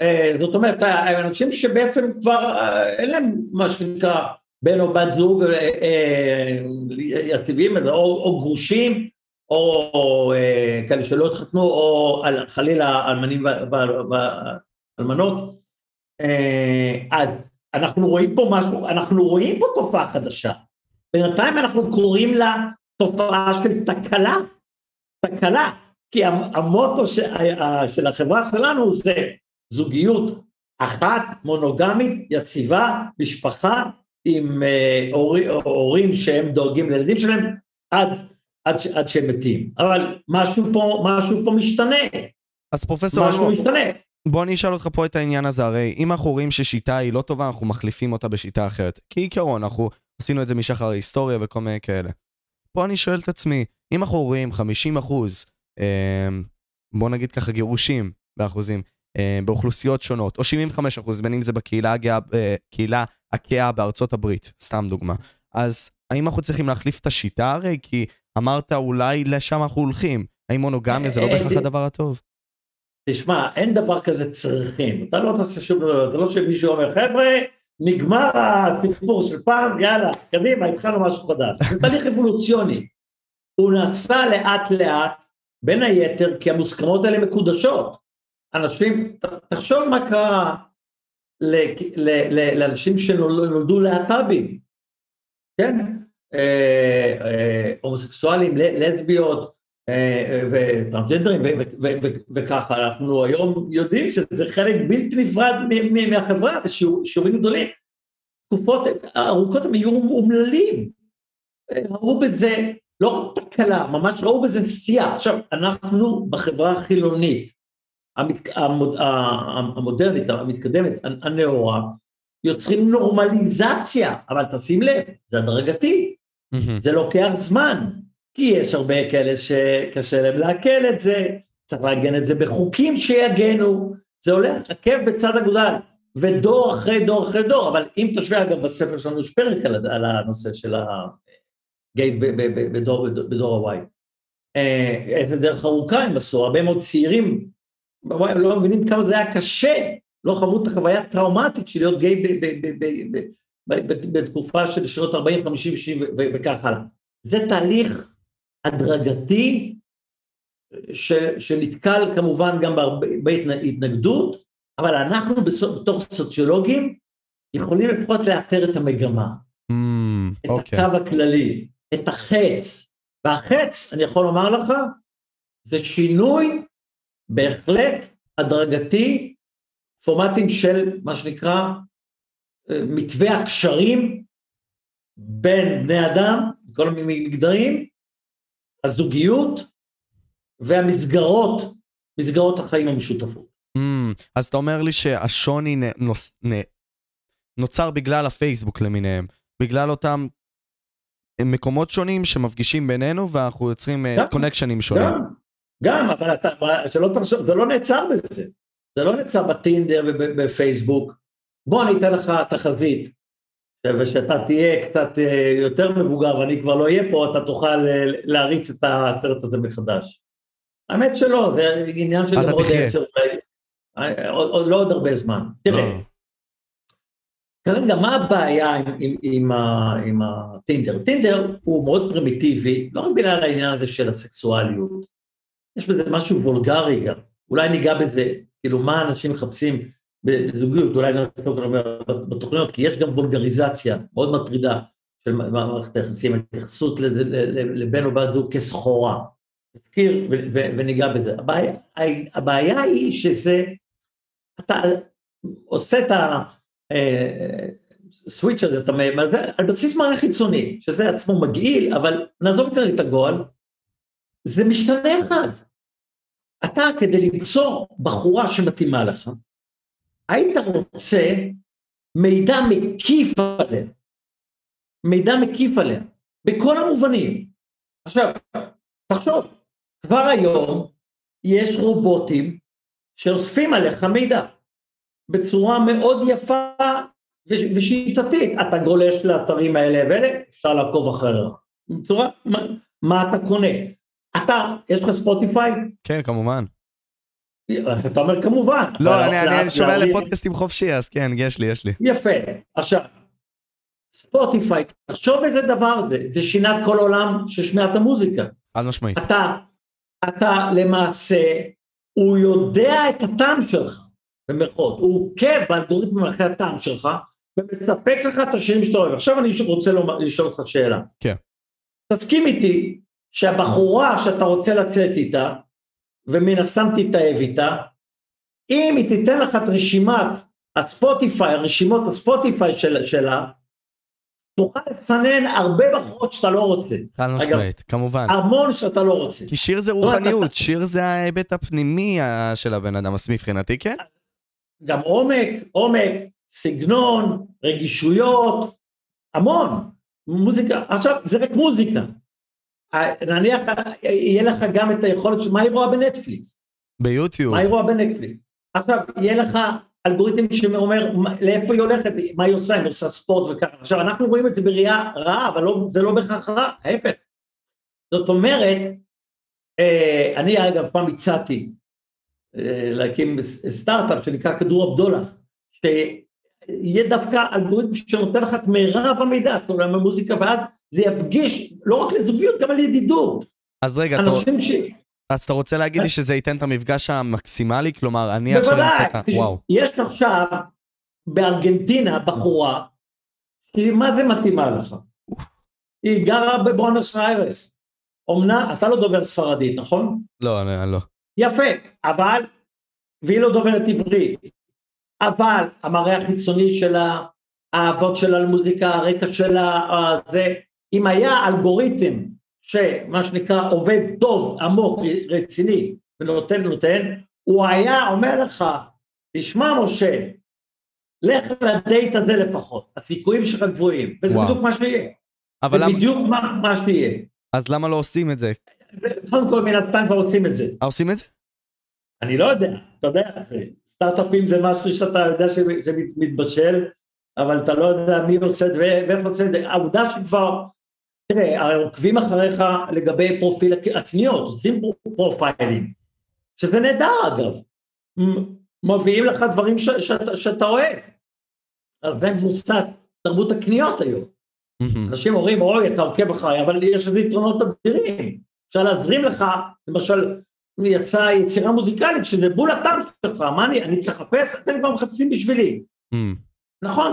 אה, זאת אומרת, האנשים שבעצם כבר אה, אין להם מה שנקרא בן או בת זוג אה, יציבים, או, או גרושים, או, או כאלה שלא התחתנו, או חלילה אלמנים ואלמנות, אז אנחנו רואים פה משהו, אנחנו רואים פה תופעה חדשה. בינתיים אנחנו קוראים לה תופעה של תקלה, תקלה, כי המוטו של החברה שלנו זה זוגיות אחת, מונוגמית, יציבה, משפחה, עם אה, הורים, שהם דואגים לילדים שלהם עד, עד, עד שהם מתים. אבל משהו פה, משהו פה משתנה. אז פרופסור... משהו אלמוג, משתנה. בוא אני אשאל אותך פה את העניין הזה, הרי אם אנחנו רואים ששיטה היא לא טובה, אנחנו מחליפים אותה בשיטה אחרת. כעיקרון, אנחנו עשינו את זה משחר ההיסטוריה וכל מיני כאלה. פה אני שואל את עצמי, אם אנחנו רואים 50 אחוז, אה, בוא נגיד ככה גירושים באחוזים, אה, באוכלוסיות שונות, או 75 אחוז, בין אם זה בקהילה הגאה, אה, קהילה הגאה בארצות הברית, סתם דוגמה. אז האם אנחנו צריכים להחליף את השיטה הרי? כי אמרת אולי לשם אנחנו הולכים. האם מונוגמיה זה לא אה, בהכרח הדבר הטוב? תשמע, אין דבר כזה צריכים. אתה לא תעשה שום דבר, זה לא שמישהו אומר, חבר'ה, נגמר הסיפור של פעם, יאללה, קדימה, התחלנו משהו חדש. זה תהליך אבולוציוני. הוא נעשה לאט לאט, בין היתר, כי המוסכמות האלה מקודשות. אנשים, תחשוב מה קרה לאנשים שנולדו להט"בים, כן? אה, אה, הומוסקסואלים, לסביות, וטרנסג'נדרים ו- ו- ו- ו- וככה, אנחנו היום יודעים שזה חלק בלתי נפרד מהחברה בשיעורים גדולים. תקופות ארוכות הם היו אומללים, אה, ראו בזה לא רק תקלה, ממש ראו בזה נסיעה. עכשיו, אנחנו בחברה החילונית, המת- המוד- המודרנית, המתקדמת, הנאורה, יוצרים נורמליזציה, אבל תשים לב, זה הדרגתי, מהמם. זה לוקח זמן, כי יש הרבה כאלה שקשה להם לעכל את זה, צריך לעגן את זה בחוקים שיגנו, זה הולך עקב בצד אגודל, ודור אחרי דור אחרי דור, אבל אם תשווה, אגב, בספר שלנו יש פרק על, על הנושא של ב- בדור, בדור ה-Y. אה, איזה דרך ארוכה הם עשו, הרבה מאוד צעירים, הם לא מבינים כמה זה היה קשה, לא חוו את החוויה הטראומטית של להיות גיי בתקופה של שנות 40, 50, 60 ו- וכך הלאה. זה תהליך הדרגתי ש, שנתקל כמובן גם בהרבה התנגדות, אבל אנחנו בסו- בתור סוציולוגים יכולים לפחות לאתר את המגמה, מהמם, את אוקיי. הקו הכללי, את החץ, והחץ, אני יכול לומר לך, זה שינוי בהחלט הדרגתי, פורמטים של מה שנקרא אה, מתווה הקשרים בין בני אדם, כל המגדרים, הזוגיות והמסגרות, מסגרות החיים המשותפות. מהמם. אז אתה אומר לי שהשוני נ- נוס- נ- נוצר בגלל הפייסבוק למיניהם, בגלל אותם מקומות שונים שמפגישים בינינו ואנחנו יוצרים גם, קונקשנים שונים. גם, גם, אבל אתה, שלא תחשוב, זה לא נעצר בזה. זה לא נעצר בטינדר ובפייסבוק. בוא אני אתן לך תחזית, ושאתה תהיה קצת אה, יותר מבוגר ואני כבר לא אהיה פה, אתה תוכל אה, להריץ את הסרט הזה מחדש. האמת שלא, זה עניין של עוד. עשר, אה, עוד, לא עוד הרבה זמן. תראה, אה. כרגע מה הבעיה עם, עם, עם, ה, עם הטינדר? טינדר הוא מאוד פרימיטיבי, לא רק בגלל העניין הזה של הסקסואליות, יש בזה משהו וולגרי גם, אולי ניגע בזה, כאילו מה אנשים מחפשים בזוגיות, אולי נעסוק בתוכניות, כי יש גם וולגריזציה מאוד מטרידה של מערכת היחסים, התייחסות לבן או בת זוג כסחורה. ו- וניגע בזה. הבעיה, הבעיה היא שזה, אתה עושה את ה... סוויץ' הזה, אתה מה זה, על בסיס מערכת חיצוני, שזה עצמו מגעיל, אבל נעזוב כרגע את הגועל, זה משתנה אחד. אתה, כדי למצוא בחורה שמתאימה לך, היית רוצה מידע מקיף עליה, מידע מקיף עליה, בכל המובנים. עכשיו, תחשוב, כבר היום יש רובוטים שאוספים עליך מידע בצורה מאוד יפה וש- ושיטתית. אתה גולש לאתרים האלה ואלה, אפשר לעקוב אחריך. בצורה, מה, מה אתה קונה? אתה, יש לך ספוטיפיי? כן, כמובן. אתה אומר כמובן. לא, אני- אני אני שומע לפודקאסטים חופשי, אז כן, יש לי, יש לי. יפה. עכשיו, ספוטיפיי, תחשוב איזה דבר זה, זה שינה את כל העולם של שמיעת המוזיקה. חד משמעית. אתה, אתה למעשה, הוא יודע את הטעם שלך, במרכאות, הוא עוקב באלגוריתם אחרי הטעם שלך, ומספק לך את השירים שאתה אוהב. עכשיו אני רוצה לומר, לשאול אותך שאלה. כן. תסכים איתי שהבחורה שאתה רוצה לצאת איתה, ומן הסתם תתאהב איתה, אם היא תיתן לך את רשימת הספוטיפיי, רשימות הספוטיפיי של, שלה, תוכל לסנן הרבה בחורות שאתה לא רוצה. חד משמעית, כמובן. המון שאתה לא רוצה. כי שיר זה רוחניות, שיר זה ההיבט הפנימי אה, של הבן אדם, אז מבחינתי כן. גם עומק, עומק, סגנון, רגישויות, המון. מוזיקה, עכשיו זה רק מוזיקה. נניח יהיה לך גם את היכולת, מה היא רואה בנטפליקס? ביוטיוב. מה היא רואה בנטפליקס? עכשיו, יהיה לך אלגוריתם שאומר לאיפה היא הולכת, מה היא עושה, היא עושה ספורט וככה. עכשיו, אנחנו רואים את זה בראייה רעה, אבל לא, זה לא בהכרח רע, ההפך. זאת אומרת, אה, אני אגב פעם הצעתי אה, להקים סטארט-אפ שנקרא כדור הבדולח, שיהיה דווקא אלגוריתם שנותן לך את מירב המידע, כלומר במוזיקה, ואז זה יפגיש לא רק לזוגיות, גם על ידידות. אז רגע, אנשים ש... אז אתה רוצה להגיד לי שזה ייתן את המפגש המקסימלי? כלומר, אני עכשיו אמצא את ה... וואו. יש עכשיו בארגנטינה בחורה, מה זה מתאימה לך? היא גרה בבואנוס איירס. אומנה, אתה לא דובר ספרדית, נכון? לא, אני לא. יפה, אבל, והיא לא דוברת עברית, אבל המראה החיצוני שלה, האהבות שלה למוזיקה, הרקע שלה, זה, אם היה אלגוריתם שמה שנקרא עובד טוב, עמוק, רציני, ונותן, נותן, הוא היה אומר לך, תשמע משה, לך לדייט הזה לפחות, הסיכויים שלך גבוהים, וזה וואו. בדיוק מה שיהיה. זה למה... בדיוק מה, מה שיהיה. אז למה לא עושים את זה? קודם כל מן הסתם כבר עושים את זה. אה, עושים את זה? אני לא יודע, אתה יודע, סטארט-אפים זה משהו שאתה יודע שמתבשל, אבל אתה לא יודע מי עושה את זה ואיך עושה את זה. העובדה שכבר, תראה, עוקבים אחריך לגבי פרופיל הקניות, עושים profiling, שזה נהדר אגב, מביאים לך דברים ש, שאתה, שאתה אוהב. על זה מבוסס תרבות הקניות היום. אנשים אומרים, אוי, אתה עוקב אחריי, אבל יש לזה יתרונות אדירים. אפשר להזרים לך, למשל, יצאה יצירה מוזיקלית שזה בול הטעם שלך, מה אני, אני צריך לחפש? אתם כבר מחפשים בשבילי. נכון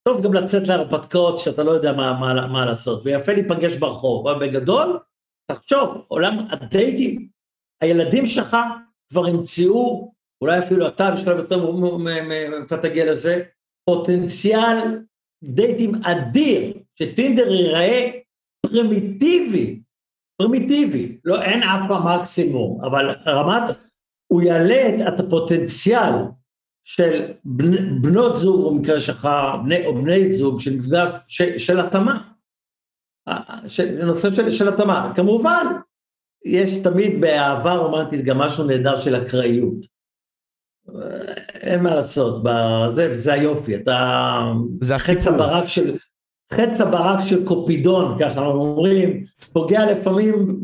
שטוב גם לצאת להרפתקאות שאתה לא יודע מה, מה, מה לעשות, ויפה להיפגש ברחוב, אבל בגדול, תחשוב, עולם הדייטים, הילדים שלך כבר המציאו, אולי אפילו אתה בשלב יותר מאיפה תגיע לזה, פוטנציאל דייטים אדיר, שטינדר ייראה פרימיטיבי, פרימיטיבי, לא, אין אף פעם מקסימום, אבל רמת, הוא יעלה את הפוטנציאל של בנ, בנות זוג, במקרה שלך, בני, או בני זוג, של מפגש של, של התאמה, של, נושא של, של התאמה. כמובן, יש תמיד באהבה רומנטית גם משהו נהדר של אקראיות. אין מה לעשות, זה, זה היופי, אתה... זה החץ הברק של... חץ הברק של קופידון, ככה אומרים, פוגע לפעמים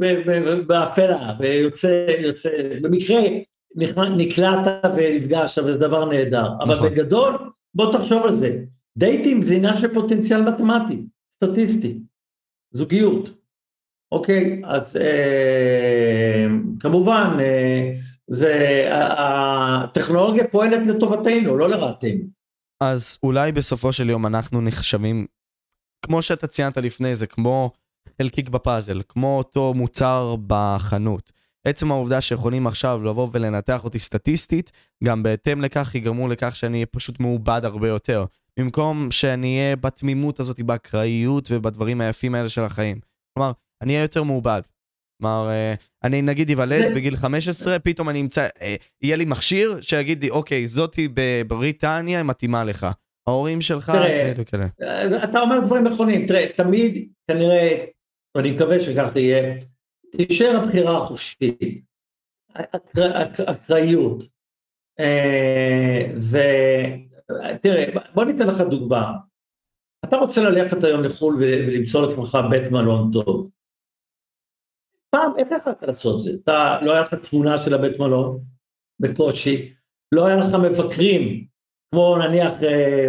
באפלה, ויוצא, יוצא, במקרה נקלעת ונפגשת, וזה דבר נהדר. נכון. אבל בגדול, בוא תחשוב על זה, דייטים זה עניין של פוטנציאל מתמטי, סטטיסטי, זוגיות. אוקיי, אז אה, כמובן, אה, זה, הטכנולוגיה פועלת לטובתנו, לא לרעתנו. אז אולי בסופו של יום אנחנו נחשבים כמו שאתה ציינת לפני זה, כמו חלקיק בפאזל, כמו אותו מוצר בחנות. עצם העובדה שיכולים עכשיו לבוא ולנתח אותי סטטיסטית, גם בהתאם לכך יגרמו לכך שאני אהיה פשוט מעובד הרבה יותר. במקום שאני אהיה בתמימות הזאת, באקראיות ובדברים היפים האלה של החיים. כלומר, אני אהיה יותר מעובד. כלומר, אה, אני נגיד איוולד בגיל 15, פתאום אני אמצא, אה, יהיה לי מכשיר שיגיד לי, אוקיי, זאתי בבריטניה, היא מתאימה לך. ההורים שלך, כאלה. אתה אומר דברים נכונים, תראה, תמיד כנראה, ואני מקווה שכך תהיה, תישאר הבחירה החופשית, אקראיות. אה, ותראה, בוא ניתן לך דוגמה. אתה רוצה ללכת היום לחו"ל ולמצוא לעצמך בית מלון טוב. פעם, איך יכולת לעשות את זה? אתה, לא היה לך תמונה של הבית מלון, בקושי, לא היה לך מבקרים כמו נניח אה,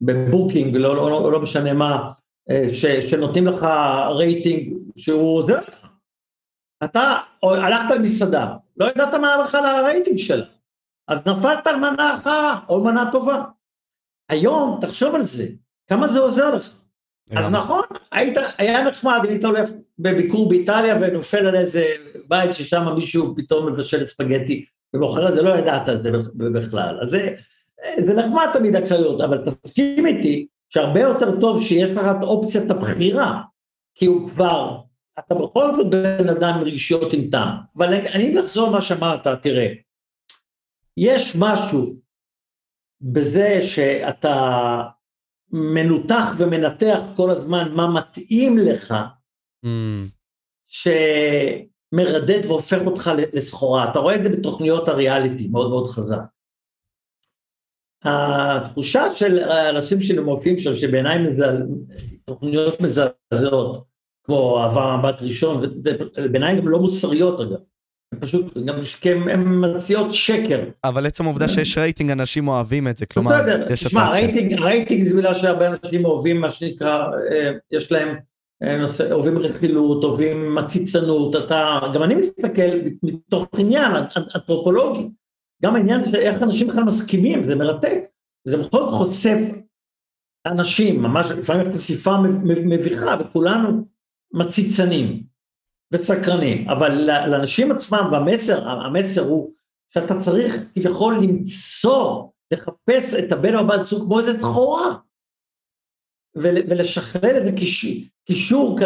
ב Booking, לא, לא, לא, משנה מה, אה, ש, שנותנים לך רייטינג שהוא עוזר לך. אתה הלכת למסעדה, לא ידעת מה בכלל הרייטינג שלה, אז נפלת על מנה אחת או מנה טובה. היום, תחשוב על זה, כמה זה עוזר לך. אז נכון, היית, היה נחמד, היית הולך בביקור באיטליה ונופל על איזה בית ששם מישהו פתאום מבשל ספגטי ומוכר את זה, לא ידעת על זה בכלל. אז זה, זה נחמד תמיד הקריות, אבל תסכים איתי שהרבה יותר טוב שיש לך את אופציית הבחירה, כי הוא כבר, אתה בכל זאת בן אדם עם רגישויות עם טעם. אבל אני אחזור למה שאמרת, תראה, יש משהו בזה שאתה מנותח ומנתח כל הזמן מה מתאים לך, Mm, שמרדד והופך אותך לסחורה. אתה רואה את זה בתוכניות הריאליטי, מאוד מאוד חזק. התחושה של האנשים שמופיעים שם, שבעיניי מזל... תוכניות מזעזעות, כמו אהבה ממבט ראשון, ובעיני גם לא מוסריות אגב. פשוט, גם הן מציעות שקר. אבל עצם העובדה שיש רייטינג, אנשים אוהבים את זה, כלומר, יש תשמע. רייטינג, רייטינג זה מילה שהרבה אנשים אוהבים, מה שנקרא, אה, יש להם אה, נושא, אוהבים רכילות, אוהבים מציצנות, אתה, גם אני מסתכל מתוך עניין אנ- אנתרופולוגי, גם העניין של איך אנשים בכלל מסכימים, זה מרתק, זה בכל זאת חושף אנשים, ממש לפעמים חשיפה מביכה, וכולנו מציצנים וסקרנים, אבל לאנשים עצמם, והמסר, המסר הוא שאתה צריך כביכול למצוא, לחפש את הבן או בת זוג כמו איזה סחורה, ול- ולשכלל איזה קיש- קישור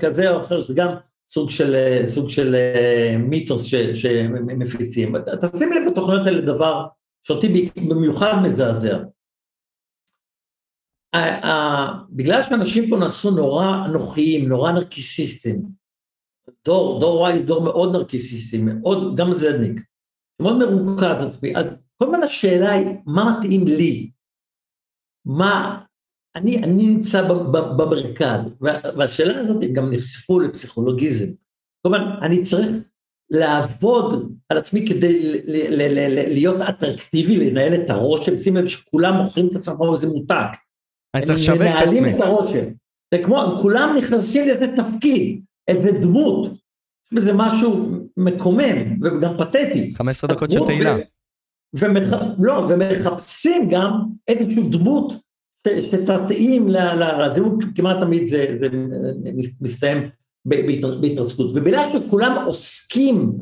כזה או אחר, זה גם סוג של, סוג של אה, מיתוס ש- שמפיצים. אתה- תשים לב בתוכניות האלה דבר שאותי במיוחד מזעזע. בגלל שאנשים פה נעשו נורא אנוכיים, נורא נרקיסיסטים, דור, דור וואי דור מאוד נרקיסיסטי, מאוד, גם זדניק, מאוד מרוכז אז כל הזמן השאלה היא, מה מתאים לי? מה, אני, אני נמצא במרכז, וה- והשאלה הזאת הם גם נחשפו לפסיכולוגיזם. כל הזמן, אני צריך לעבוד על עצמי כדי להיות אטרקטיבי, לנהל את הרושם, שים לב שכולם מוכרים את עצמם איזה מותג. אני צריך הם לשווק את מנהלים עצמי. את הרושם. זה כמו, הם כולם נכנסים לאיזה תפקיד, איזה דמות. יש בזה משהו מקומם וגם פתטי. 15 דקות של תהילה. ומח... לא, ומחפשים גם איזושהי דמות ש- שתתאים ל- ל- לזהות, כמעט תמיד זה, זה מסתיים ב- בהתר- בהתרסקות. ובגלל שכולם עוסקים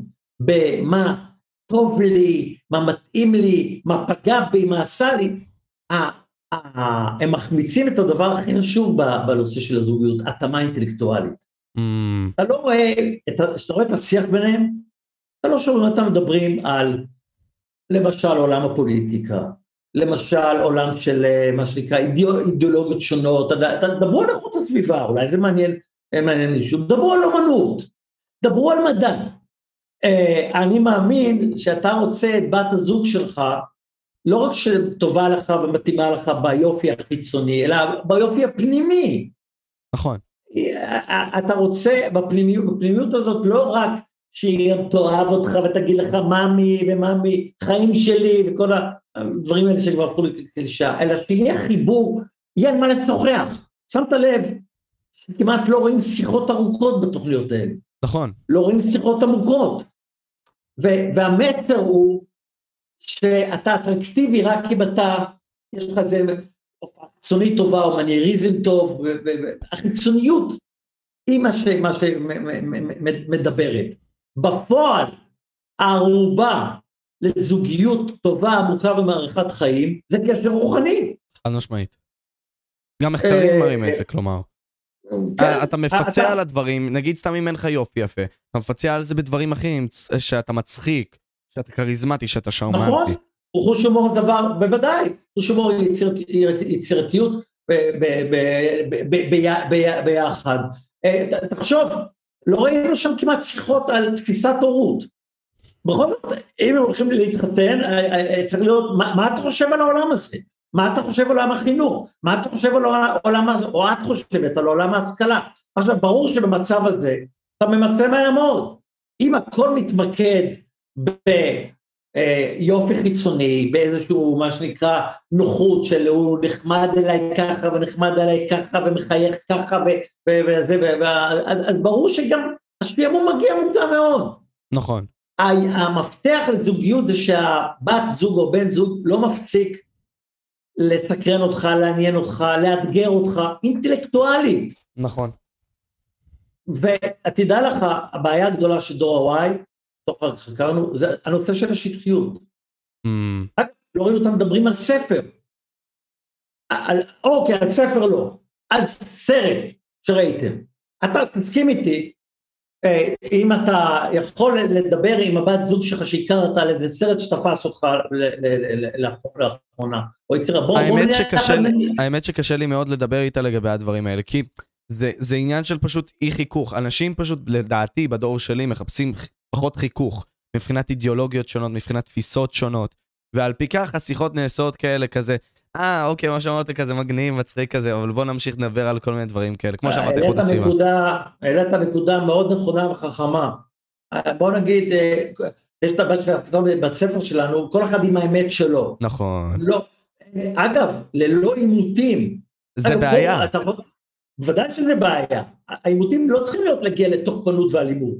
במה טוב לי, מה מתאים לי, מה פגע בי, מה עשה לי, הם מחמיצים את הדבר הכי חשוב בנושא של הזוגיות, התאמה אינטלקטואלית. Mm, אתה לא רואה, כשאתה רואה את השיח ביניהם, אתה לא שומע אותם מדברים על, למשל עולם הפוליטיקה, למשל עולם של אה, מה שנקרא אידיאו- אידיאולוגיות שונות, דברו על איכות הסביבה, אולי זה מעניין, אה, מעניין מישהו, דברו על אמנות, דברו על מדע. אה, אני מאמין שאתה רוצה את בת הזוג שלך, לא רק שטובה לך ומתאימה לך ביופי החיצוני, אלא ביופי הפנימי. נכון. אתה רוצה בפנימיות, בפנימיות הזאת לא רק שהיא תאהב אותך ותגיד לך מאמי ומאמי חיים שלי וכל הדברים האלה שכבר הפכו לקלישה, אלא שיהיה חיבור, יהיה על מה לשוחח. שמת לב שכמעט לא רואים שיחות ארוכות בתוכניות האלה, נכון. לא רואים שיחות עמוקות. והמסר הוא שאתה אטרקטיבי רק אם אתה, יש לך איזה הופעה חיצונית טובה או מנייריזם טוב, והחיצוניות היא מה שמדברת. בפועל, הערובה לזוגיות טובה, עמוקה ומערכת חיים, זה קשר רוחני. חד משמעית. גם מחקרים אה, מראים את זה, כלומר. כן, אתה מפצה אתה- על הדברים, נגיד סתם אם אין לך יופי יפה, אתה מפצה על זה בדברים אחרים, שאתה מצחיק, שאתה כריזמטי, שאתה נכון, שרמנטי. חוש הומור זה דבר, בוודאי, חוש הומור יצירתיות ביחד. אה, תחשוב, לא ראינו שם כמעט שיחות על תפיסת הורות. בכל זאת, אם הם הולכים להתחתן, אה, אה, צריך להיות, מה מה אתה חושב על העולם הזה? מה אתה חושב על עולם החינוך? מה אתה חושב על עולם, או את חושבת על עולם ההשכלה? עכשיו, ברור שבמצב הזה, אתה ממצה מהר מאוד. אם הכל מתמקד ביופי חיצוני, באיזשהו מה שנקרא נוחות של הוא נחמד אליי ככה ונחמד אליי ככה ומחייך ככה וזה, אז, ברור שגם השעמום מגיע מוקדם מאוד. נכון. המפתח לזוגיות זה שהבת זוג או בן זוג לא מפסיק לסקרן אותך, לעניין אותך, לאתגר אותך, אינטלקטואלית. נכון. ותדע לך, הבעיה הגדולה של דור ה-Y, כך חקרנו, זה הנושא של השטחיות. Mm, לא ראינו אותם מדברים על ספר. על, אוקיי, על ספר לא. אז סרט שראיתם. אתה תסכים איתי אה, אם אתה יכול לדבר עם הבת זוג שלך שהכרת על איזה סרט שתפס אותך לאחרונה, או יצירה, בוא לי, האמת שקשה לי מאוד לדבר איתה לגבי הדברים האלה, כי זה, זה עניין של פשוט אי חיכוך. אנשים פשוט, לדעתי, בדור שלי, מחפשים פחות חיכוך, מבחינת אידיאולוגיות שונות, מבחינת תפיסות שונות, ועל פי כך השיחות נעשות כאלה כזה, אה, אוקיי, מה שאמרת כזה מגניב, מצחיק כזה, אבל בוא נמשיך לדבר על כל מיני דברים כאלה, כמו שאמרת, איכות הסביבה. העלית נקודה מאוד נכונה וחכמה. בוא נגיד, אה, יש את הבעיה שלנו בספר שלנו, כל אחד עם האמת שלו. נכון. לא, אגב, ללא עימותים. זה אגב, בעיה. אתה, בוודאי שזה בעיה. העימותים לא צריכים להיות להגיע לתוקפנות ואלימות.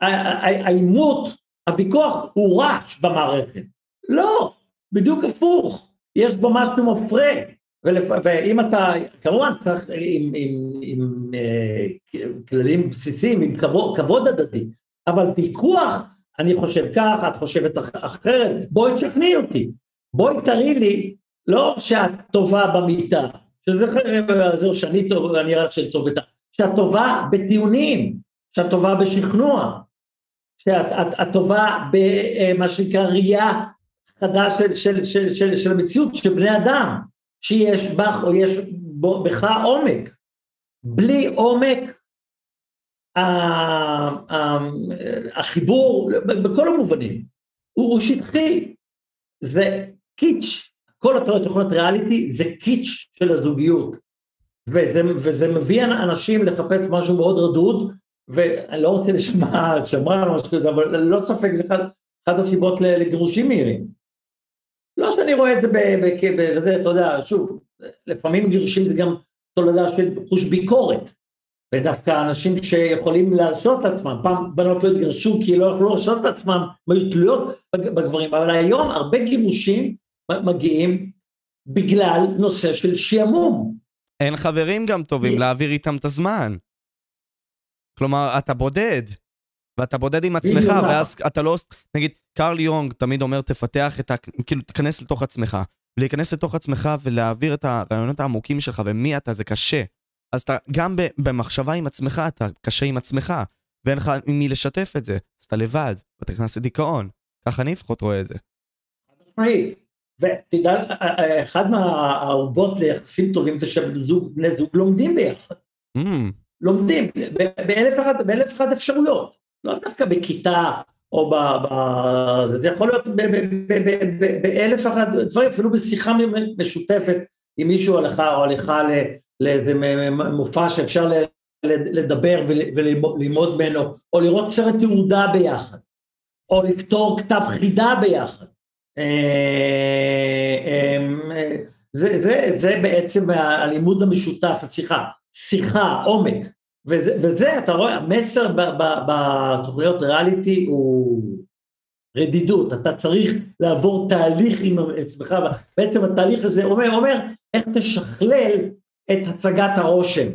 העימות, הוויכוח הוא רעש במערכת. לא, בדיוק הפוך, יש בו משהו מפרה. ואם אתה, כמובן צריך עם, עם, עם אה, כללים בסיסיים, עם כבוד, כבוד הדדי, אבל ויכוח, אני חושב ככה, את חושבת אחרת, בואי תשכנעי אותי, בואי תראי לי, לא שאת טובה במיטה, שזה זהו שאני טוב, אני רק שאני טוב איתה, שאת טובה בטיעונים, שאת טובה בשכנוע, שאת את, את טובה במה שנקרא ראייה חדש של, של, של, של, של המציאות של בני אדם, שיש בך או יש בך עומק. בלי עומק החיבור בכל המובנים הוא שטחי, זה קיץ', כל התוכניות ריאליטי זה קיץ' של הזוגיות. וזה, וזה מביא אנשים לחפש משהו מאוד רדוד ואני לא רוצה לשמוע שמרן או משהו כזה אבל ללא ספק זה אחד, אחד הסיבות לגירושים מהירים. לא שאני רואה את זה בזה, אתה יודע, שוב, לפעמים גירושים זה גם תולדה של חוש ביקורת, ודווקא אנשים שיכולים להרשות את עצמם, פעם בנות לא התגרשו כי לא יכלו להרשות את עצמם, הם היו תלויות בגברים, אבל היום הרבה גירושים מגיעים בגלל נושא של שעמום. אין חברים גם טובים להעביר איתם את הזמן. כלומר, אתה בודד. ואתה בודד עם עצמך, ואז אתה לא... נגיד, קרל יונג תמיד אומר, תפתח את ה... כאילו, תיכנס לתוך עצמך. להיכנס לתוך עצמך ולהעביר את הרעיונות העמוקים שלך ומי אתה, זה קשה. אז אתה גם במחשבה עם עצמך, אתה קשה עם עצמך, ואין לך עם מי לשתף את זה. אז אתה לבד, ואתה נכנס לדיכאון. ככה אני לפחות רואה את זה. ותדע, אחד מהערוגות ליחסים טובים זה שבני זוג לומדים ביחד. Mm. לומדים באלף אחד אפשרויות. לא דווקא בכיתה או ב... ב זה יכול להיות באלף אחת דברים, אפילו בשיחה משותפת עם מישהו הלכה או הליכה לאיזה מופע שאפשר לדבר וללמוד ממנו, או לראות סרט תעודה ביחד, או לפתור כתב חידה ביחד. אה, אה, זה, זה, זה בעצם הלימוד המשותף, השיחה, שיחה, עומק. וזה, וזה, אתה רואה, המסר בתוכניות ריאליטי הוא רדידות, אתה צריך לעבור תהליך עם עצמך, בעצם התהליך הזה אומר, אומר איך תשכלל את הצגת הרושם,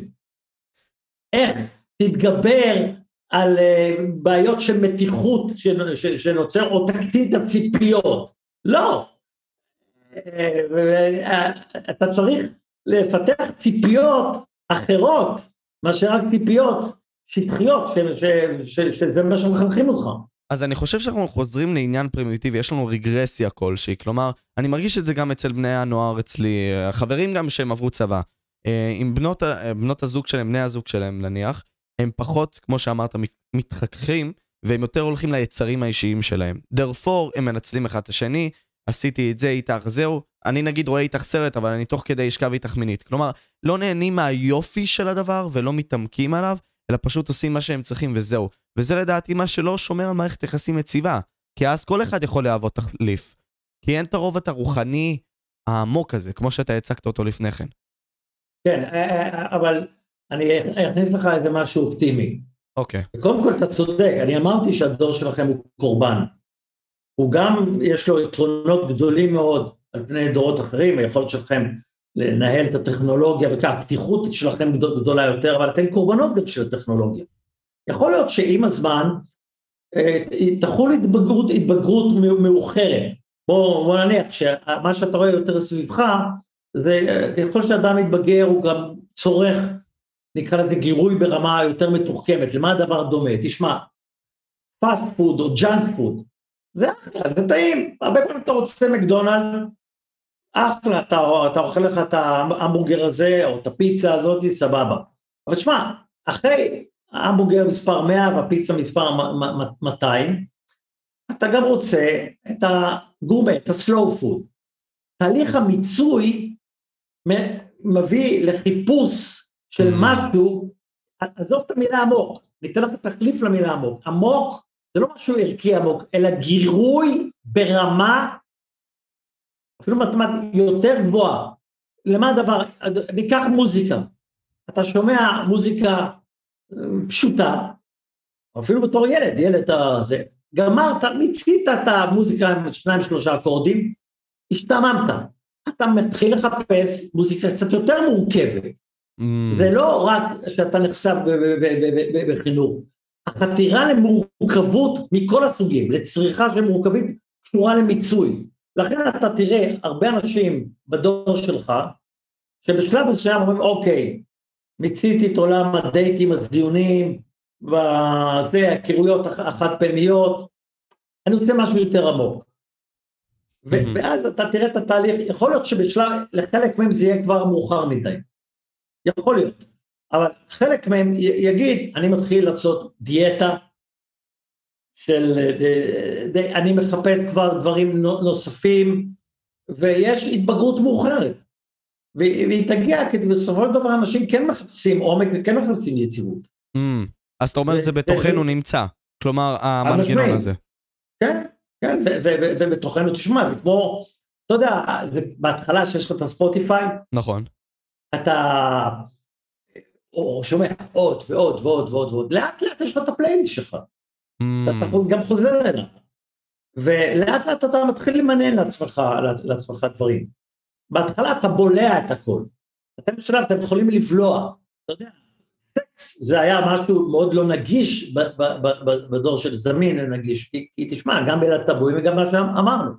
איך תתגבר על אה, בעיות של מתיחות שנוצר, או תקטין את הציפיות, לא, אה, אה, אתה צריך לפתח ציפיות אחרות מאשר רק ציפיות שטחיות, שזה מה שמחנכים אותך. אז אני חושב שאנחנו חוזרים לעניין פרימיטיבי, יש לנו רגרסיה כלשהי, כלומר, אני מרגיש את זה גם אצל בני הנוער אצלי, החברים גם שהם עברו צבא. אה, עם בנות, בנות הזוג שלהם, בני הזוג שלהם נניח, הם פחות, כמו שאמרת, מתחככים, והם יותר הולכים ליצרים האישיים שלהם. דרפור, הם מנצלים אחד את השני, עשיתי את זה איתך, זהו. אני נגיד רואה איתך סרט, אבל אני תוך כדי אשכב איתך מינית. כלומר, לא נהנים מהיופי של הדבר ולא מתעמקים עליו, אלא פשוט עושים מה שהם צריכים וזהו. וזה לדעתי מה שלא שומר על מערכת יחסים יציבה. כי אז כל אחד יכול להוות תחליף. כי אין את הרובד הרוחני העמוק הזה, כמו שאתה הצגת אותו לפני כן. כן, אה, אה, אה, אבל אני אכניס לך איזה משהו אופטימי. אוקיי. קודם כל אתה צודק, אני אמרתי שהדור שלכם הוא קורבן. הוא גם, יש לו יתרונות גדולים מאוד על פני דורות אחרים, היכולת שלכם לנהל את הטכנולוגיה וכך, הפתיחות שלכם גדולה יותר, אבל אתם קורבנות גם של הטכנולוגיה. יכול להיות שעם הזמן אה, תחול התבגרות, התבגרות מאוחרת. בוא, בוא נניח שמה שאתה רואה יותר סביבך, זה ככל שאדם מתבגר הוא גם צורך נקרא לזה גירוי ברמה יותר מתוחכמת, למה הדבר דומה? תשמע, fast food או junk food, זה אחלה, זה טעים, הרבה פעמים אתה רוצה מקדונלד, אחלה, אתה, אתה אוכל לך את ההמבורגר הזה, או את הפיצה הזאת, סבבה. אבל תשמע, אחרי ההמבורגר מספר 100 והפיצה מספר 200, אתה גם רוצה את הגורמה, את הסלואו פוד. תהליך המיצוי מביא לחיפוש של mm. משהו, עזוב את המילה עמוק, ניתן לך תחליף למילה עמוק. עמוק זה לא משהו ערכי עמוק, אלא גירוי ברמה אפילו מתמטית יותר גבוהה. למה הדבר, ניקח מוזיקה, אתה שומע מוזיקה אה, פשוטה, אפילו בתור ילד, ילד הזה, גמרת, מיצית את המוזיקה עם שניים שלושה אקורדים, השתממת, אתה מתחיל לחפש מוזיקה קצת יותר מורכבת. Mm. זה לא רק שאתה נחשף בחינוך, החתירה למורכבות מכל הסוגים, לצריכה של מורכבים, קשורה למיצוי. לכן אתה תראה הרבה אנשים בדור שלך, שבשלב מסוים אומרים, אוקיי, מיציתי את עולם הדייטים, הזיונים, וזה, הכירויות החד פעמיות, אני רוצה משהו יותר עמוק. ואז אתה תראה את התהליך, יכול להיות שבשלב, לחלק מהם זה יהיה כבר מאוחר מדי. יכול להיות. אבל חלק מהם יגיד, אני מתחיל לעשות דיאטה של, אני מחפש כבר דברים נוספים, ויש התבגרות מאוחרת. והיא תגיע, כי בסופו של דבר אנשים כן מחפשים עומק וכן מחפשים יציבות. Mm, אז אתה אומר זה בתוכנו נמצא, כלומר המנגנון הזה. כן, כן, זה, זה, זה בתוכנו, תשמע, זה כמו, אתה יודע, זה בהתחלה שיש לך את הספוטיפיי. נכון. אתה או שומע עוד ועוד ועוד ועוד ועוד, לאט לאט יש לך את הפלייליסט שלך. Mm. אתה גם חוזר אליו. ולאט לאט אתה מתחיל למנן לעצמך, לעצמך דברים. בהתחלה אתה בולע את הכל. אתם בשלב, אתם יכולים לבלוע. אתה יודע, סקס זה היה משהו מאוד לא נגיש בדור של זמין לנגיש, כי, כי תשמע, גם בליל הטבועים וגם מה שאמרנו.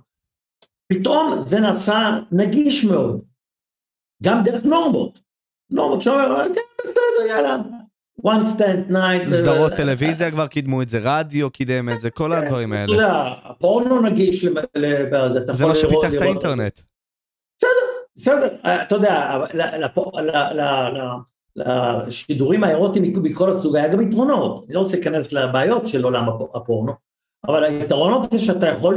פתאום זה נעשה נגיש מאוד, גם דרך נורמות. נורמות שאומר, כן, בסדר, יאללה. one stand night. סדרות טלוויזיה כבר קידמו את זה, רדיו קידם את זה, כל כן, הדברים האלה. אתה יודע, הפורנו נגיש. זה מה שפיתח את האינטרנט. בסדר, בסדר, אתה יודע, לשידורים האירוטיים מכל הסוג היה גם יתרונות, אני לא רוצה להיכנס לבעיות של עולם הפורנו, אבל היתרונות זה שאתה יכול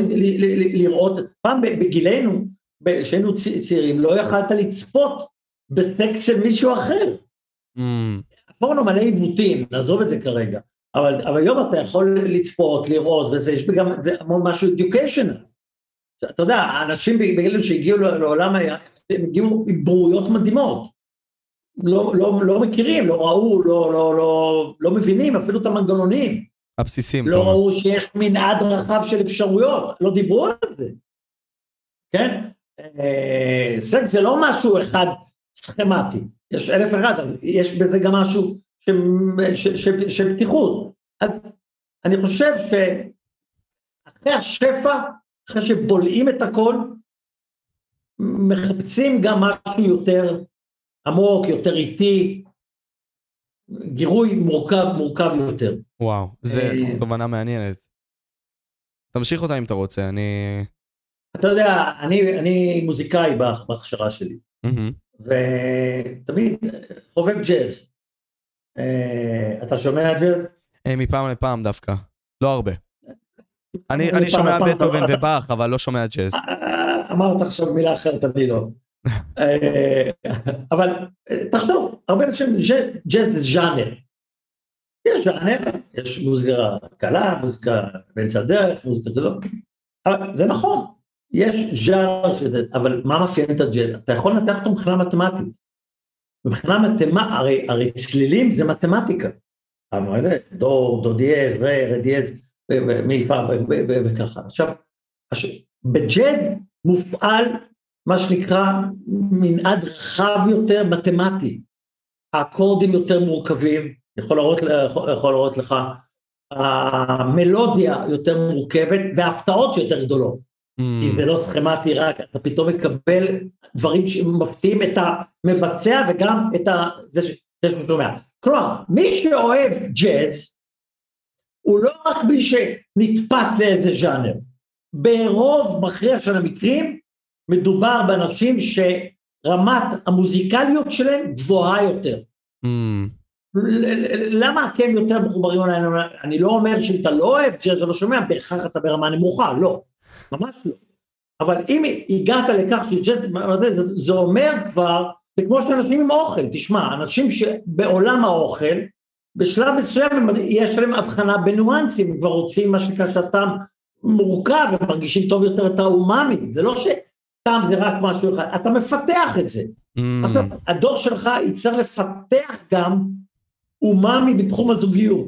לראות, פעם בגילנו, כשהיינו צעירים, לא יכלת לצפות בסקס של מישהו אחר. הפורנו מלא עיוותים, נעזוב את זה כרגע, אבל, אבל היום אתה יכול לצפות, לראות, וזה, יש גם, זה המון משהו educational. אתה יודע, האנשים בגלל שהגיעו לעולם, הם הגיעו עם ברורויות מדהימות. לא, לא, לא מכירים, לא ראו, לא, לא, לא, לא מבינים אפילו את המנגנונים. הבסיסים. לא. ראו שיש מנעד רחב של אפשרויות, לא דיברו על זה. כן? אה, סקס זה לא משהו אחד סכמטי, יש אלף אחד, יש בזה גם משהו של פתיחות. אז אני חושב שאחרי השפע, אחרי שבולעים את הכל, מחפשים גם משהו יותר עמוק, יותר איטי, גירוי מורכב, מורכב יותר. וואו, זו אה, תובנה מעניינת. תמשיך אותה אם אתה רוצה, אני... אתה יודע, אני, אני מוזיקאי בהכשרה שלי. ותמיד חובב ג'אז. Uh, אתה שומע ג'אז? Uh, מפעם לפעם דווקא, לא הרבה. אני, אני שומע בטהובן ובאך, אבל לא שומע ג'אז. אמרת עכשיו מילה אחרת, אני לא. אה, אבל אה, תחשוב, הרבה אנשים, ג'אז זה ז'אנר. יש ז'אנר, יש מוזיקה קלה, מוזיקה באמצע הדרך, מוזיקה כזאת. אבל זה נכון, יש ז'אנר שזה, אבל מה מאפיין את הג'אז? אתה יכול לנתח אותו מבחינה מתמטית. מבחינה מתמטית, הרי, הרי צלילים זה מתמטיקה. דור, דו דיאז, רה, רה דיאז, מי פעם וככה. עכשיו, בג'אז מופעל מה שנקרא מנעד רחב יותר מתמטי. האקורדים יותר מורכבים, יכול להראות, יכול להראות לך, המלודיה יותר מורכבת וההפתעות יותר גדולות. Mm. כי זה לא סכמטי רק, אתה פתאום מקבל דברים שמפתיעים את המבצע וגם את ה... זה שהוא שומע. כלומר, מי שאוהב ג'אז, הוא לא רק מי שנתפס לאיזה ז'אנר. ברוב מכריע של המקרים, מדובר באנשים שרמת המוזיקליות שלהם גבוהה יותר. Mm. למה אתם יותר מחוברים אליי? אני לא אומר שאם אתה לא אוהב ג'אז ולא שומע, בהכרח אתה ברמה נמוכה, לא, ממש לא. אבל אם הגעת לכך שג'אז, זה, זה אומר כבר, זה כמו שאנשים עם אוכל, תשמע, אנשים שבעולם האוכל, בשלב מסוים יש להם הבחנה בניואנסים, הם כבר רוצים מה שנקרא שהטעם מורכב, הם מרגישים טוב יותר את האומאמי, זה לא שטעם זה רק משהו אחד, אתה מפתח את זה. Mm. עכשיו, הדור שלך יצטרך לפתח גם אומאמי בתחום הזוגיות.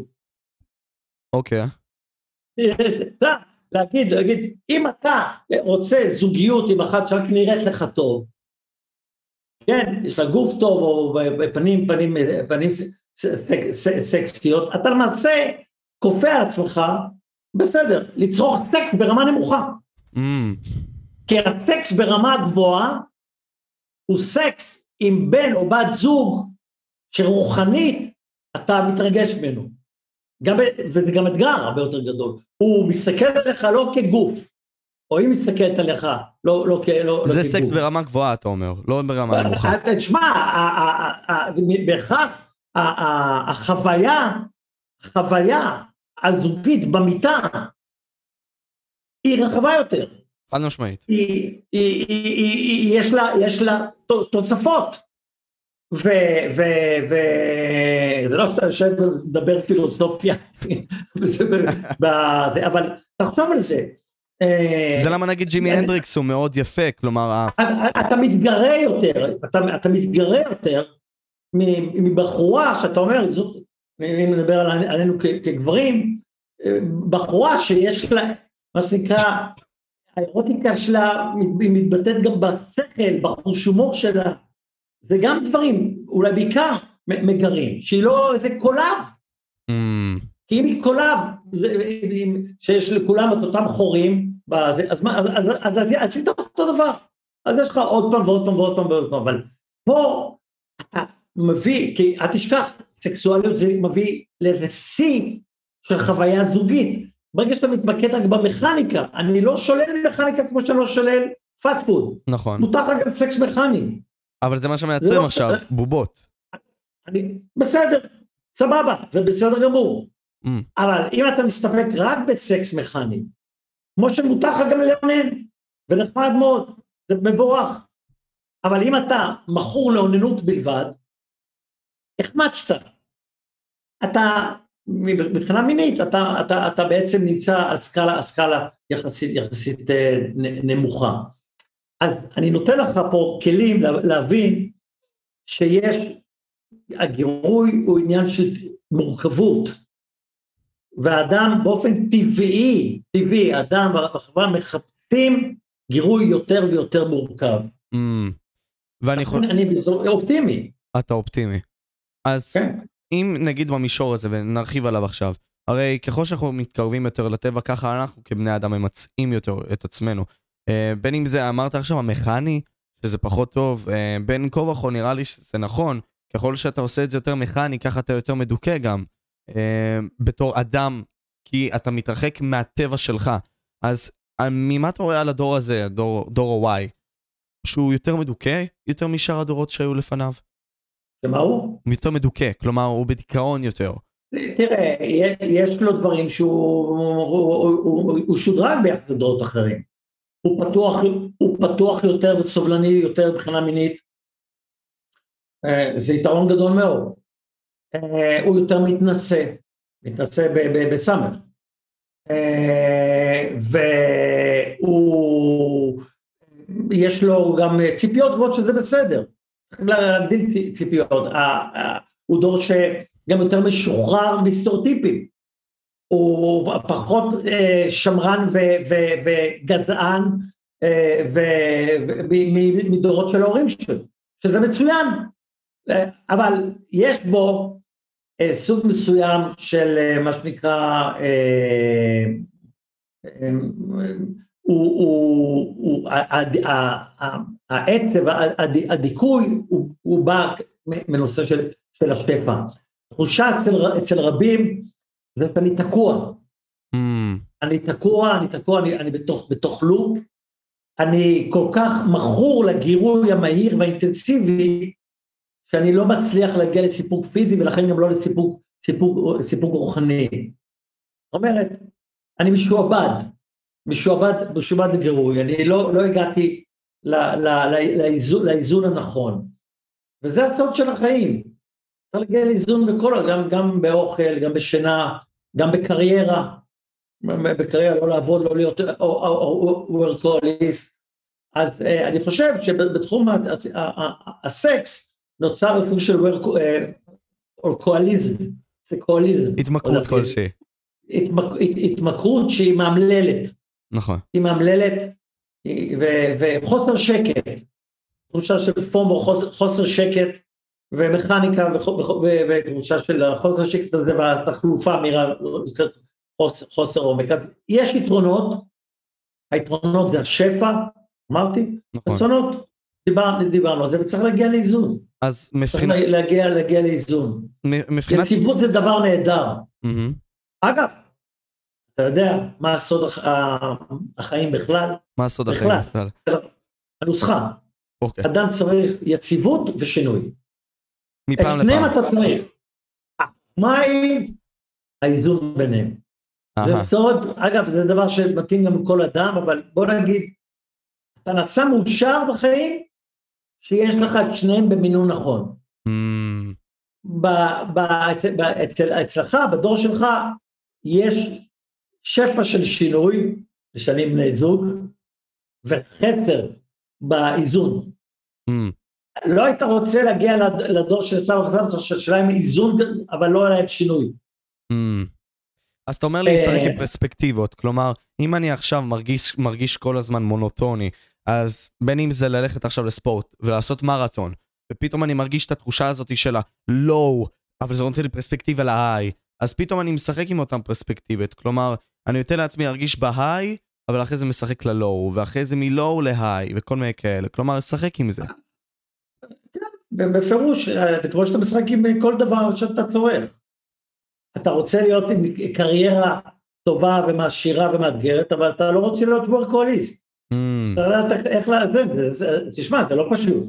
אוקיי. אתה, להגיד, להגיד, אם אתה רוצה זוגיות עם אחת שרק נראית לך טוב, כן, יש לה גוף טוב או פנים, פנים, פנים סקסיות, אתה למעשה כופה על עצמך, בסדר, לצרוך סקס ברמה נמוכה. Mm. כי הסקס ברמה גבוהה הוא סקס עם בן או בת זוג שרוחנית אתה מתרגש ממנו. גם, וזה גם אתגר הרבה יותר גדול. הוא מסתכל עליך לא כגוף, או היא מסתכלת עליך לא, לא, לא, לא זה כגוף. סקס ברמה גבוהה, אתה אומר, לא ברמה נמוכה. תשמע, בהכרח החוויה, החוויה הזוגית במיטה היא רחבה יותר. חד משמעית. יש לה, יש לה תוספות. וזה לא שאתה יושב ומדבר פילוסופיה, אבל תחשוב על זה. זה למה נגיד ג'ימי הנדריקס הוא מאוד יפה, כלומר... אתה מתגרה יותר, אתה מתגרה יותר מבחורה שאתה אומר, אם נדבר עלינו כגברים, בחורה שיש לה, מה שנקרא, האירוטיקה שלה היא מתבטאת גם בשכל, בחוש הומור שלה, זה גם דברים, אולי בעיקר מגרים, שהיא לא איזה קולב. Mm. כי אם היא קולב, זה, שיש לכולם את אותם חורים, בזה, אז, מה, אז, אז, אז, אז עשית אותו דבר. אז יש לך עוד פעם ועוד פעם ועוד פעם ועוד פעם, אבל פה אתה מביא, כי אל תשכח, סקסואליות זה מביא לאיזה שיא של חוויה זוגית. ברגע שאתה מתמקד רק במכניקה, אני לא שולל מכניקה כמו שאני לא שולל fast food. נכון. מותר לך גם סקס מכני. אבל זה מה שמייצרים לא- עכשיו, בובות. אני, בסדר, סבבה, זה בסדר גמור. Mm. אבל אם אתה מסתפק רק בסקס מכני, כמו שמותר לך גם לאונן, ונחמד מאוד, זה מבורך. אבל אם אתה מכור לאוננות בלבד, החמצת. אתה, מבחינה מינית, אתה, אתה, אתה בעצם נמצא על סקאלה, סקאלה יחסית, יחסית אה, נמוכה. אז אני נותן לך פה כלים להבין שיש, הגירוי הוא עניין של מורכבות, והאדם באופן טבעי, טבעי, אדם בחברה מחפשים גירוי יותר ויותר מורכב. Mm. ואני יכול... אני אופטימי. אתה אופטימי. אז כן. אם נגיד במישור הזה, ונרחיב עליו עכשיו, הרי ככל שאנחנו מתקרבים יותר לטבע, ככה אנחנו כבני אדם ממצאים יותר את עצמנו. Uh, בין אם זה אמרת עכשיו המכני, שזה פחות טוב, uh, בין כה וכה נראה לי שזה נכון, ככל שאתה עושה את זה יותר מכני, ככה אתה יותר מדוכא גם, uh, בתור אדם, כי אתה מתרחק מהטבע שלך. אז ממה אתה רואה על הדור הזה, דור, דור ה-Y, שהוא יותר מדוכא יותר משאר הדורות שהיו לפניו? שמה הוא? יותר מדוכא, כלומר הוא בדיכאון יותר. תראה, יש לו דברים שהוא הוא, הוא, הוא, הוא שודרג ביחד לדורות אחרים. הוא פתוח, הוא פתוח יותר וסובלני יותר מבחינה מינית. זה יתרון גדול מאוד. הוא יותר מתנשא, מתנשא בסמך. והוא, יש לו גם ציפיות גבוהות שזה בסדר. צריכים להגדיל ציפיות. הוא דור שגם יותר משוחרר מסטריאוטיפים. הוא פחות שמרן וגזען מדורות של ההורים שלו, שזה מצוין, אבל יש בו סוג מסוים של מה שנקרא, העצב, הדיכוי, הוא בא מנושא של של השפע. תחושה אצל, אצל רבים זה שאני תקוע. Mm, אני תקוע, אני תקוע, אני, אני בתוך, בתוך לופ, אני כל כך מכור לגירוי המהיר והאינטנסיבי, שאני לא מצליח להגיע לסיפוק פיזי ולכן גם לא לסיפוק סיפוק, סיפוק רוחני. זאת אומרת, אני משועבד, משועבד, משועבד לגירוי, אני לא, לא הגעתי לאיזון, לאיזון הנכון. וזה הסוד של החיים. צריך להגיע לאיזון בכל, גם, גם באוכל, גם בשינה, גם בקריירה. בקריירה לא לעבוד, לא להיות וורקוליסט. אז uh, אני חושב שבתחום הסקס נוצר סוג של וורקוליזם, זה קואליזם. התמכרות כלשהי. התמכרות שהיא מאמללת. נכון. היא מאמללת וחוסר שקט, תחושה של פומו, חוסר שקט ומכניקה ותחושה של חוסר שקט הזה והתחלופה מהירה יוצרת חוסר, חוסר עומק. אז יש יתרונות, היתרונות זה השפע, אמרתי, נכון. אסונות, דיבר, דיברנו על זה וצריך להגיע לאיזון. אז צריך מבחינת... להגיע, להגיע לאיזון. מבחינת... יציבות זה דבר נהדר. מהמם. אגב, אתה יודע מה הסוד הח- החיים בכלל? מה הסוד בכלל. החיים בכלל? הנוסחה, אוקיי. אדם צריך יציבות ושינוי. את מפעם שניהם לפעם. אתה צריך. מה היא האיזון ביניהם? זה. סוד, אגב, זה דבר שמתאים גם לכל אדם, אבל בוא נגיד, אתה נעשה מאושר בחיים, שיש לך את שניהם במינון נכון. ב- ב- אצל- ב- אצל- אצלך, בדור שלך, יש שפע של שינוי, לשנים בני זוג, וחסר באיזון. אמ, לא היית רוצה להגיע לד- לדור של סבא וסבתא שלה עם איזון, אבל לא היה שינוי. אמ. אז אתה אומר לי לשחק אה, עם פרספקטיבות, כלומר, אם אני עכשיו מרגיש, מרגיש כל הזמן מונוטוני, אז בין אם זה ללכת עכשיו לספורט ולעשות מרתון, ופתאום אני מרגיש את התחושה הזאת של ה-low, אבל זה נותן לי פרספקטיבה ל-high, אז פתאום אני משחק עם אותן פרספקטיבות, כלומר, אני נותן לעצמי להרגיש ב-high, אבל אחרי זה משחק ל-low, ואחרי זה מ-low ל-high, וכל מיני כאלה, כלומר, לשחק עם זה. בפירוש, אה, זה כמו שאתה משחק עם כל דבר שאתה צורך. אתה רוצה להיות עם קריירה טובה ומעשירה ומאתגרת, אבל אתה לא רוצה להיות וורקוליסט. אתה יודע איך- זה- תשמע, זה לא פשוט.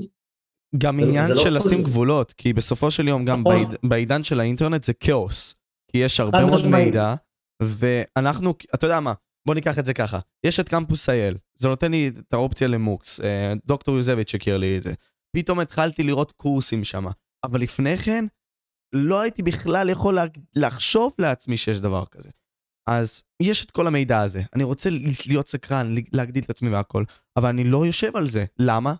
גם זה- עניין לא של לשים. גבולות, כי בסופו של יום גם נכון. בעיד, בעידן של האינטרנט זה כאוס. כי יש הרבה מאוד. מידע, ואנחנו, אתה יודע מה, בוא ניקח את זה ככה. יש את קמפוס אייל, זה נותן לי את האופציה למוקס, אה, דוקטור יוזביץ' הכיר לי את זה. פתאום התחלתי לראות קורסים שם, אבל לפני כן, לא הייתי בכלל יכול לחשוב לעצמי שיש דבר כזה. אז יש את כל המידע הזה, אני רוצה להיות סקרן, להגדיל את עצמי והכל, אבל אני לא יושב על זה. למה?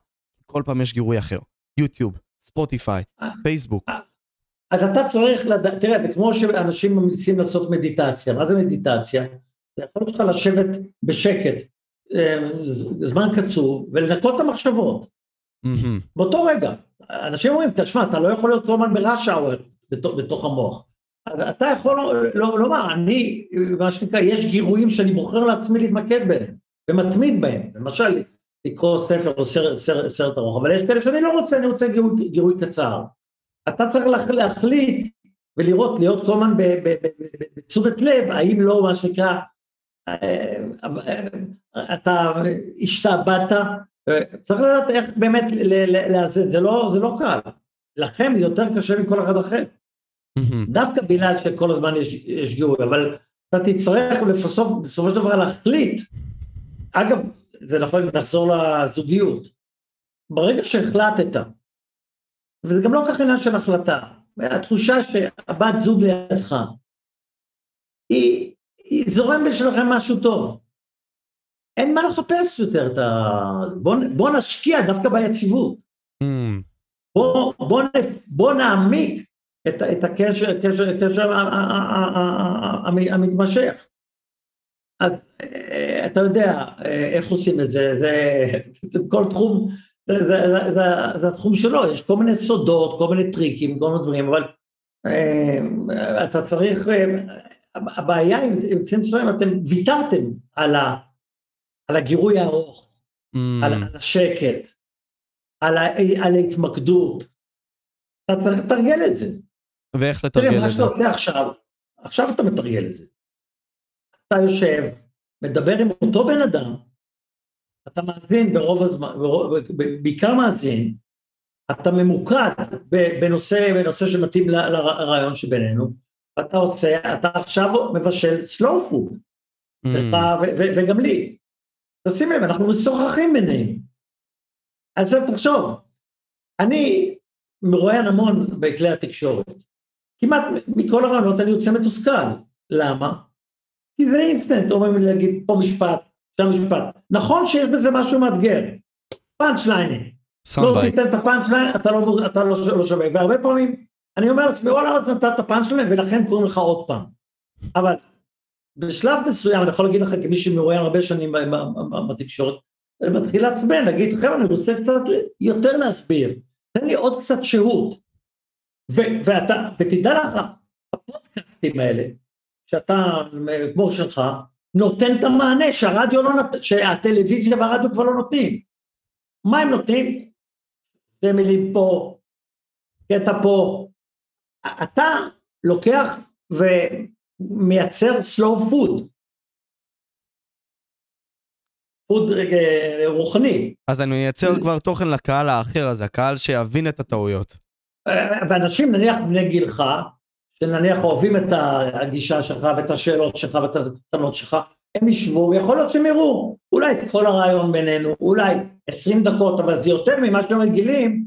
כל פעם יש גירוי אחר. יוטיוב, ספוטיפיי, פייסבוק. אז אתה צריך לדעת, תראה, זה כמו שאנשים ממליצים לעשות מדיטציה. מה זה מדיטציה? זה יכול לך לשבת בשקט, אה, זמן קצוב, ולנקות את המחשבות. מהמם. באותו רגע. אנשים אומרים, תשמע, אתה לא יכול להיות הזמן בראש האואר בתוך, המוח. אתה יכול לא- לומר, אני, מה שנקרא, יש גירויים שאני בוחר לעצמי להתמקד בהם, ומתמיד בהם. למשל, לקרוא ספר או סרט, ארוך, אבל יש כאלה שאני לא רוצה, אני רוצה גירוי, גירוי קצר. אתה צריך להח- להחליט ולראות, להיות כל הזמן בתשומת לב, האם לא, מה שנקרא, אה, אה, אתה השתעבדת, אה, צריך לדעת איך באמת ל- ל- לאזן, זה לא, זה לא קל. לכם זה יותר קשה מכל אחד אחר. דווקא בגלל שכל הזמן יש, יש גירוי, אבל אתה תצטרך בסוף, בסופו של דבר להחליט. אגב, זה נכון, נחזור לזוגיות. ברגע שהחלטת, וזה גם לא כך עניין של החלטה, התחושה שהבת זוג לידך, היא, היא זורם בשבילכם משהו טוב. אין מה לחפש יותר את ה... בוא, בוא נשקיע דווקא ביציבות. מהמם. בוא, בוא, בוא נעמיק את, את הקשר, קשר, הקשר ה- ה- ה- ה- ה- המתמשך. אז אה, אתה יודע אה, איך עושים את זה, זה, כל תחום, זה, זה, זה, זה, זה התחום שלו, יש כל מיני סודות, כל מיני טריקים, כל מיני דברים, אבל אה, אתה צריך, הבעיה עם צבאיים, אתם ויתרתם על, ה, על הגירוי הארוך, על, מהמם. על השקט, על, ה, על ההתמקדות, אתה לתרגל את זה. ואיך לתרגל תראה, מה את זה? שאתה עושה עכשיו, עכשיו אתה מתרגל את זה. אתה יושב, מדבר עם אותו בן אדם, אתה מאזין ברוב הזמן, ברוב, בעיקר מאזין, אתה ממוקד בנושא, בנושא שמתאים לרעיון שבינינו, ואתה עושה, אתה עכשיו מבשל slow food, Mm, לך ו- ו- וגם לי. תשים לב, אנחנו משוחחים בינינו. אז עכשיו תחשוב, אני מרואיין המון בכלי התקשורת. כמעט מכל הראיונות אני יוצא מתוסכל. למה? כי זה אינסטנט, אומרים לי להגיד פה משפט, שם משפט. נכון שיש בזה משהו מאתגר, punch lineים. לא. תיתן את ה punch line, אתה, לא, אתה לא, לא שווה. והרבה פעמים אני אומר לעצמי, וואלה, אז נתת פאנצ' ליין ולכן קוראים לך עוד פעם. אבל בשלב מסוים, אני יכול להגיד לך כמי שמרואיין הרבה שנים בתקשורת, אני מתחיל לעצבן, להגיד, חבר'ה, אני רוצה קצת יותר להסביר, תן לי עוד קצת שהות. ו- ואתה, ותדע לך, הפודקאסטים האלה, שאתה, כמו שלך, נותן את המענה שהרדיו לא נות... שהטלוויזיה והרדיו כבר לא נותנים. מה הם נותנים? שתי מילים פה, קטע פה. אתה לוקח ומייצר slow food. פוד אה, רוחני. אז אני מייצר כבר תוכן לקהל האחר הזה, הקהל שיבין את הטעויות. אה, ואנשים נניח בני גילך, שנניח אוהבים את הגישה שלך ואת השאלות שלך ואת הקטנות שלך, הם ישבו, ויכול להיות שהם יראו, אולי את כל הרעיון בינינו, אולי 20 דקות, אבל זה יותר ממה שהם רגילים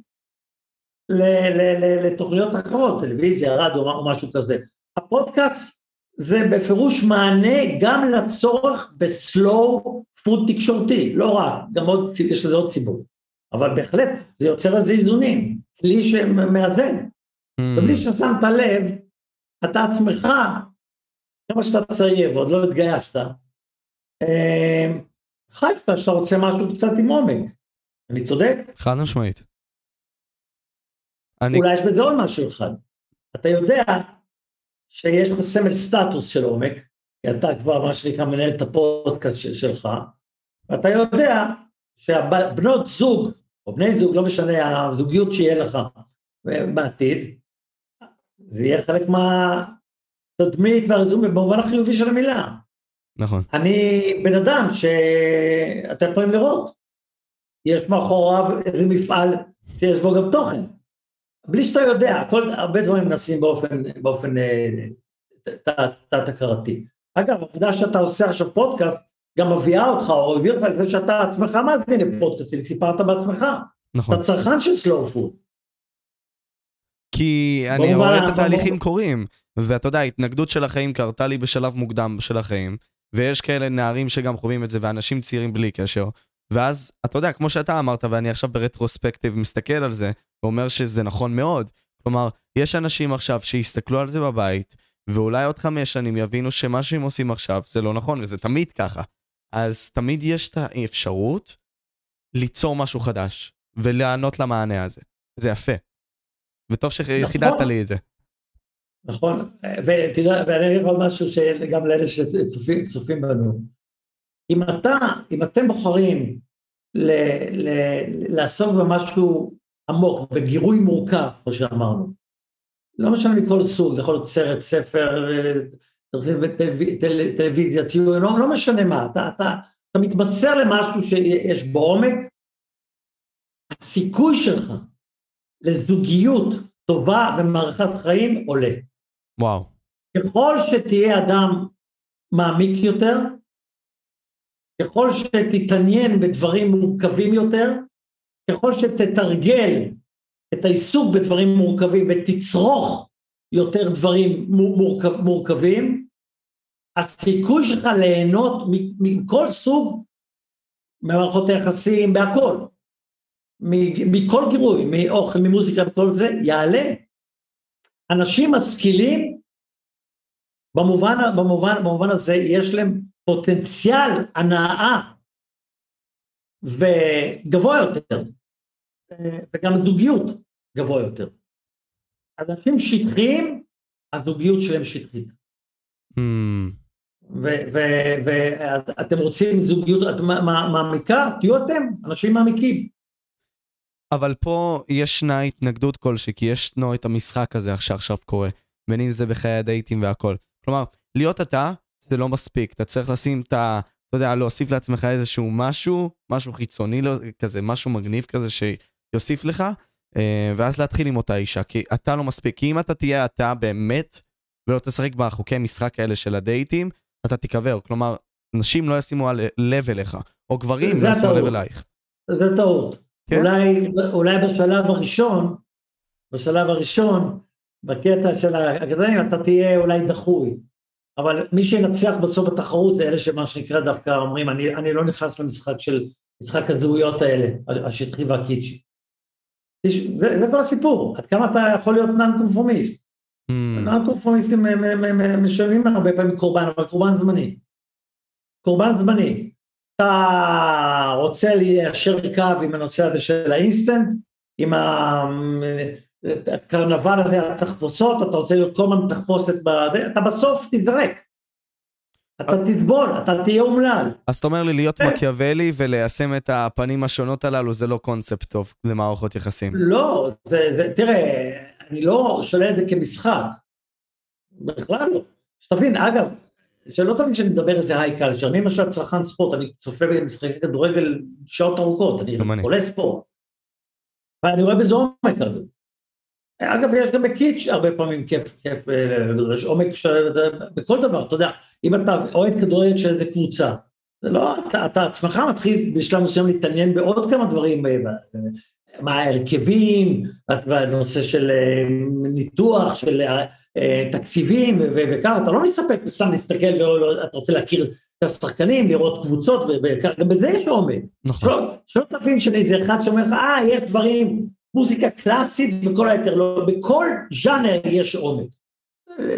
לתוכניות אחרות, טלוויזיה, רדיו או משהו כזה. הפודקאסט זה בפירוש מענה גם לצורך בסלואו פוד תקשורתי, לא רק, גם עוד, יש לזה עוד ציבור, אבל בהחלט זה יוצר איזה איזונים, כלי שמאזן. Mm, ובלי ששמת לב, אתה עצמך, כמה שאתה צעיר ועוד לא התגייסת, אה, חשבת שאתה רוצה משהו קצת עם עומק. אני צודק? חד משמעית. אני, אולי יש בזה עוד משהו אחד. אתה יודע שיש לך סמל סטטוס של עומק, כי אתה כבר מה שנקרא מנהל את הפודקאסט של, שלך, ואתה יודע שהבנות זוג, או בני זוג, לא משנה, הזוגיות שיהיה לך בעתיד, זה יהיה חלק מהתדמית והרזומה במובן החיובי של המילה. נכון. אני בן אדם שאתם יכולים לראות, יש מאחוריו איזה מפעל שיש בו גם תוכן. בלי שאתה יודע, כל, הרבה דברים נעשים באופן, באופן אה, תת- תת-הכרתי. אגב, העובדה שאתה עושה עכשיו פודקאסט, גם מביאה אותך, או הביאה אותך לזה שאתה עצמך מאזין לפודקאסטים, סיפרת בעצמך. נכון. אתה צרכן של סלואו פוד. כי אני רואה את התהליכים קורים, ואתה יודע, ההתנגדות של החיים קרתה לי בשלב מוקדם של החיים, ויש כאלה נערים שגם חווים את זה, ואנשים צעירים בלי קשר, ואז, אתה יודע, כמו שאתה אמרת, ואני עכשיו ברטרוספקטיב מסתכל על זה, ואומר שזה נכון מאוד. כלומר, יש אנשים עכשיו שיסתכלו על זה בבית, ואולי עוד חמש שנים יבינו שמה שהם עושים עכשיו זה לא נכון, וזה תמיד ככה. אז תמיד יש את האפשרות ליצור משהו חדש, ולענות למענה הזה. זה יפה. וטוב שחידדת לי את זה. נכון, ותראה, ואני אגיד עוד משהו שגם לאלה שצופים צופים בנו. אם אתה, אם אתם בוחרים ל, ל, לעסוק במשהו עמוק, בגירוי מורכב, כמו שאמרנו, לא משנה מכל סוג, זה יכול להיות סרט, ספר, טלוויזיה, טל, טלוויזיה, ציור, לא, לא משנה מה, אתה, אתה, אתה מתמסר למשהו שיש בו עומק, הסיכוי שלך לזוגיות טובה ומערכת חיים עולה. וואו. ככל שתהיה אדם מעמיק יותר, ככל שתתעניין בדברים מורכבים יותר, ככל שתתרגל את העיסוק בדברים מורכבים ותצרוך יותר דברים מורכב, מורכבים, הסיכוי שלך ליהנות מכל סוג, ממערכות היחסים, בהכל, מכל גירוי, מאוכל, ממוזיקה וכל זה, יעלה. אנשים משכילים, במובן, במובן, במובן הזה יש להם פוטנציאל הנאה וגבוה יותר, וגם זוגיות גבוה יותר. אנשים שטחיים, הזוגיות שלהם שטחית. Mm. ואתם רוצים זוגיות מעמיקה? תהיו אתם, אנשים מעמיקים. אבל פה ישנה התנגדות כלשהי, כי ישנו את המשחק הזה שעכשיו קורה, בין אם זה בחיי הדייטים והכל. כלומר, להיות אתה זה לא מספיק, אתה צריך לשים את ה... אתה יודע, להוסיף לעצמך איזשהו משהו, משהו חיצוני לא, כזה, משהו מגניב כזה שיוסיף לך, אה, ואז להתחיל עם אותה אישה, כי אתה לא מספיק. כי אם אתה תהיה אתה באמת, ולא תשחק בחוקי משחק האלה של הדייטים, אתה תיקבר. כלומר, נשים לא ישימו לב אליך, או גברים לא ישימו לב אלייך. זה טעות. כן? אולי, אולי בשלב הראשון, בשלב הראשון, בקטע של האקדמיה, אתה תהיה אולי דחוי. אבל מי שינצח בסוף בתחרות זה אלה שמה שנקרא דווקא אומרים, אני, אני לא נכנס למשחק של, משחק הזהויות האלה, השטחי והקיצ'י. זה, זה כל הסיפור, עד כמה אתה יכול להיות נון קונפורמיסט. Mm. נון קונפורמיסטים משלמים הרבה פעמים קורבן, אבל קורבן זמני. קורבן זמני. אתה רוצה ליישר קו עם הנושא הזה של האינסטנט, עם הקרנבל הזה, התחפושות, אתה רוצה להיות כל הזמן תחפושת בזה, אתה בסוף תזרק. אתה תסבול, אתה תהיה אומלל. אז אתה אומר לי להיות כן. מקיאוולי וליישם את הפנים השונות הללו זה לא קונספט טוב למערכות יחסים. לא, זה, זה, תראה, אני לא שולל את זה כמשחק. בכלל לא. שתבין, אגב, שלא תבין שאני מדבר איזה היי קלצ'ר, אני למשל צרכן ספורט, אני צופה במשחקי כדורגל שעות ארוכות, אני חולה ספורט. ואני רואה בזה עומק. אגב, יש גם בקיץ' הרבה פעמים כיף, כיף, יש עומק. בכל דבר, אתה יודע, אם אתה אוהד כדורגל של איזה קבוצה, זה לא, אתה, אתה עצמך מתחיל בשלב מסוים להתעניין בעוד כמה דברים, מה ההרכבים, והנושא של אה, ניתוח, של אה, תקציבים וככה, אתה לא מסתפק סתם להסתכל ואתה רוצה להכיר את השחקנים, לראות קבוצות, וגם בזה יש עומק. נכון. שלא תבין שאיזה אחד שאומר לך, אה, יש דברים, מוזיקה קלאסית וכל היתר לא, בכל ז'אנר יש עומק.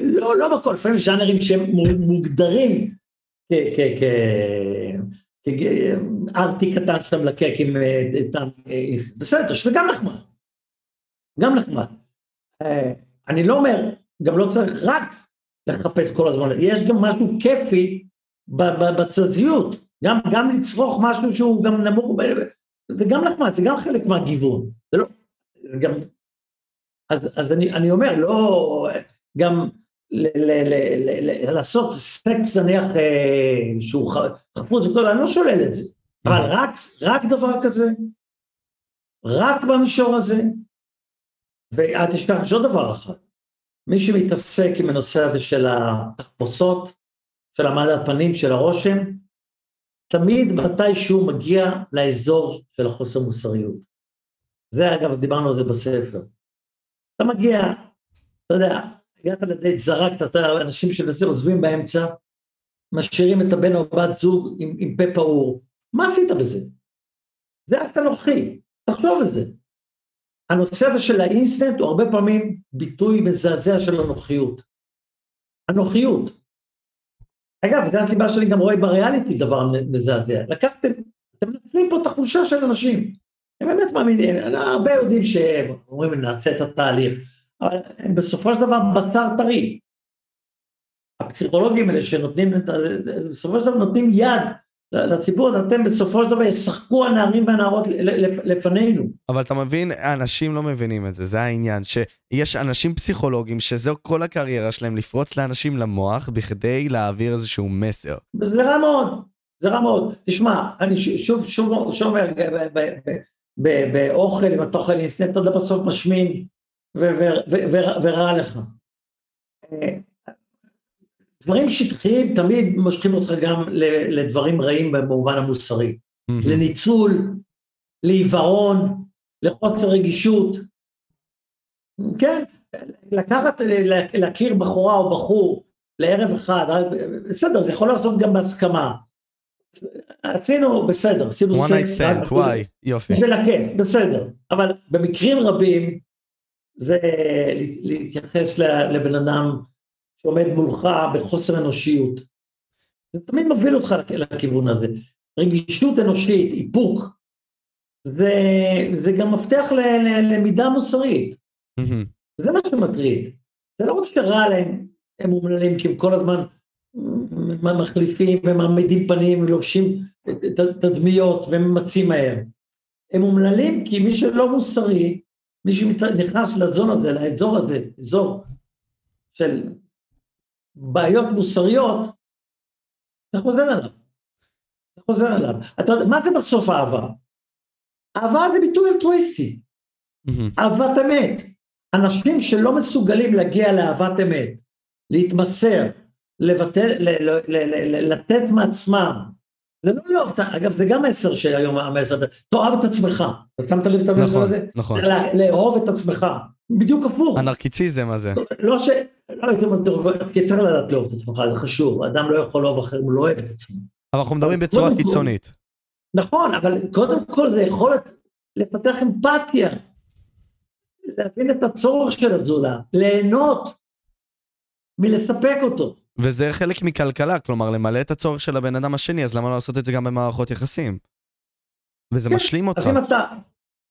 לא, לא בכל, לפעמים ז'אנרים שהם מוגדרים כארטי קטן שאתה מלקק עם טעם, בסדר, שזה גם נחמד. גם נחמד. אני לא אומר, גם לא צריך רק לחפש כל הזמן, יש גם משהו כיפי בצזיות, גם, גם לצרוך משהו שהוא גם נמוך, זה גם נחמד, זה גם חלק מהגיוון, זה לא, גם, אז, אז אני, אני אומר, לא, גם ל, ל, ל, ל, ל, לעשות סקס נניח אה, שהוא חפוץ וכל, אני לא שולל את זה, אבל רק, רק דבר כזה, רק במישור הזה, ואל תשכח, יש עוד דבר אחד, מי שמתעסק עם הנושא הזה של התחפושות, של המעלה הפנים, של הרושם, תמיד מתישהו מגיע לאזור של החוסר מוסריות. זה אגב, דיברנו על זה בספר. אתה מגיע, אתה יודע, הגעת לדייט, זרקת, אתה אנשים שלזה עוזבים באמצע, משאירים את הבן או בת זוג עם, עם פה פעור. מה עשית בזה? זה אקט אנוכי, תחשוב על זה. הנושא הזה של האינסטנט הוא הרבה פעמים ביטוי מזעזע של אנוכיות. אנוכיות. אגב, זו הסיבה שאני גם רואה בריאליטי דבר מזעזע. לקחתם, אתם מנצלים פה את החולשה של אנשים. הם באמת מאמינים, הרבה יודעים שהם אומרים נעשה את התהליך, אבל הם בסופו של דבר בשר טרי. הפסיכולוגים האלה שנותנים, בסופו של דבר נותנים יד לציבור, אתם בסופו של דבר ישחקו הנערים והנערות לפנינו. אבל אתה מבין, אנשים לא מבינים את זה, זה העניין, שיש אנשים פסיכולוגים שזו כל הקריירה שלהם, לפרוץ לאנשים למוח בכדי להעביר איזשהו מסר. זה רע מאוד, זה רע מאוד. תשמע, אני שוב, שוב, שוב אומר, באוכל, אם אתה אוכל אינסטנט, אתה בסוף משמין ורע לך. דברים שטחיים תמיד מושכים אותך גם לדברים רעים במובן המוסרי. לניצול, לעיוורון, לחוסר רגישות. כן, לקחת, להכיר בחורה או בחור לערב אחד, בסדר, זה יכול לעשות גם בהסכמה. עשינו בסדר, עשינו one night stand, וואי, יופי. בשביל הכיף, בסדר. אבל במקרים רבים זה להתייחס לבן אדם שעומד מולך בחוסר אנושיות. זה תמיד מוביל אותך לכיוון הזה. רגישות אנושית, איפוק, זה, זה גם מפתח ללמידה מוסרית. Mm-hmm. זה מה שמטריד. זה לא רק שרע להם, הם אומללים כי הם כל הזמן מחליפים ומעמידים פנים ולובשים תדמיות וממצים מהר. הם אומללים כי מי שלא מוסרי, מי שנכנס לזון הזה, לאזור הזה, אזור של בעיות מוסריות, זה חוזר אליו. זה חוזר אליו. אתה מה זה בסוף אהבה? אהבה זה ביטוי אלטרואיסטי. אהבת אמת. אנשים שלא מסוגלים להגיע לאהבת אמת, להתמסר, לבטל, ל, ל, ל, לתת מעצמם, זה לא לאהוב, אגב זה גם מסר שהיום המסר, תאהב את עצמך, אתה שמת לב את המסר נכון, הזה? נכון. לאהוב את עצמך, בדיוק הפוך. הנרקיציזם הזה. לא ש... לא הייתי אומר, כי צריך לדעת לאהוב את עצמך, זה חשוב, אדם לא יכול לאהוב אחר אם הוא לא אוהב את עצמו. אבל אנחנו מדברים בצורה קיצונית. נכון, אבל קודם כל זה יכולת לפתח אמפתיה, להבין את הצורך של הזולה, ליהנות מלספק אותו. וזה חלק מכלכלה, כלומר למלא את הצורך של הבן אדם השני, אז למה לא לעשות את זה גם במערכות יחסים? וזה כן, משלים אותך. אז אם אתה,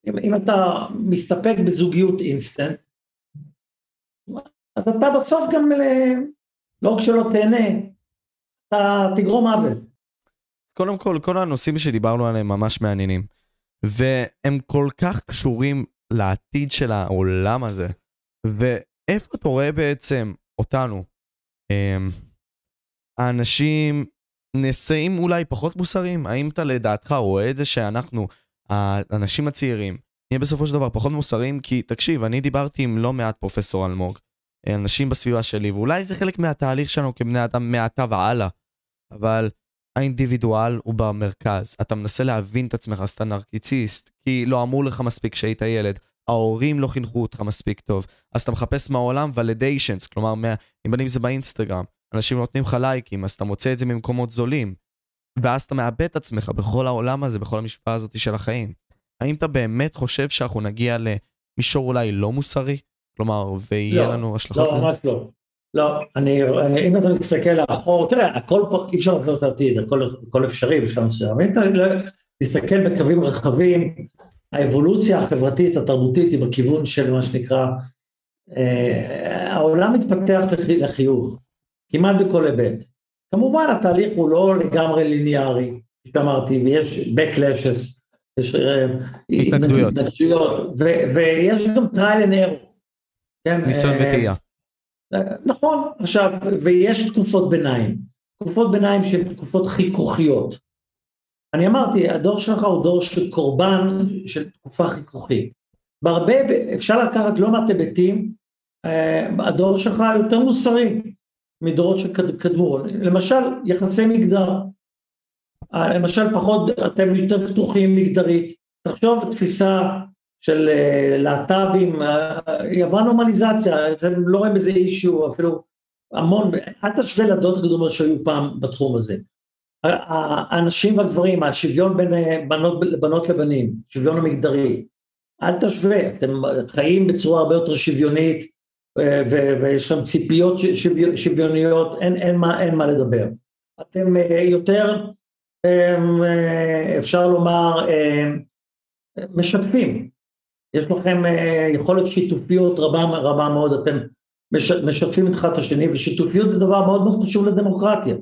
אם, אם אתה מסתפק בזוגיות אינסטנט, אז אתה בסוף גם, אה, לא רק שלא תהנה, אתה תגרום עוול. קודם כל, כל הנושאים שדיברנו עליהם ממש מעניינים. והם כל כך קשורים לעתיד של העולם הזה. ואיפה אתה רואה בעצם אותנו? אמ, האנשים נשאים אולי פחות מוסריים? האם אתה לדעתך רואה את זה שאנחנו, האנשים הצעירים, נהיה בסופו של דבר פחות מוסריים? כי תקשיב, אני דיברתי עם לא מעט פרופסור אלמוג, אנשים בסביבה שלי, ואולי זה חלק מהתהליך שלנו כבני אדם מעתה והלאה, אבל האינדיבידואל הוא במרכז. אתה מנסה להבין את עצמך, אז אתה נרקיציסט, כי לא אמרו לך מספיק כשהיית ילד. ההורים לא חינכו אותך מספיק טוב. אז אתה מחפש מהעולם ולידיישנס, כלומר, מה, אם בין אם זה באינסטגרם, אנשים נותנים לך לייקים, אז אתה מוצא את זה ממקומות זולים. ואז אתה מאבד את עצמך בכל העולם הזה, בכל המשפחה הזאת של החיים. האם אתה באמת חושב שאנחנו נגיע למישור אולי לא מוסרי? כלומר, ויהיה לא, לנו השלכות לא? ממש לא. לא, אני, אם אתה מסתכל לאחור, תראה, הכל פה, אי אפשר לעשות את העתיד, הכל, הכל אפשרי בשלב מסוים. אם אתה מסתכל בקווים רחבים, האבולוציה החברתית, התרבותית, היא בכיוון של מה שנקרא, אה, העולם מתפתח לחי, לחיוב, כמעט בכל היבט. כמובן התהליך הוא לא לגמרי ליניארי, כפי שאמרתי, ויש backlashes, יש אה, התנגדויות. ויש גם trial and error. כן, ניסיון אה, וטעייה. נכון, עכשיו, ויש תקופות ביניים, תקופות ביניים שהן תקופות חיכוכיות. אני אמרתי, הדור שלך הוא דור של קורבן של תקופה חיכוכית. בהרבה, אפשר לקחת לא מעט היבטים, אה, הדור שלך יותר מוסרי מדורות שקדמו. למשל, יחסי מגדר. אה, למשל, פחות, אתם יותר פתוחים מגדרית. תחשוב תפיסה של אה, להט"בים, היא עברה נורמליזציה, אתם לא רואים בזה אישיו, אפילו המון, אל תשווה לדעות הקדומות שהיו פעם בתחום הזה. האנשים והגברים, השוויון בין אה, בנות, לבנים, שוויון המגדרי, אל תשווה, אתם חיים בצורה הרבה יותר שוויונית אה, ויש לכם ציפיות שוויו- שוויוניות, אין, אין, מה, אין מה לדבר. אתם אה, יותר, אה, אפשר לומר, משתפים, יש לכם יכולת שיתופיות רבה, רבה מאוד, אתם מש, משתפים אחד את השני, ושיתופיות זה דבר מאוד מאוד חשוב לדמוקרטיה.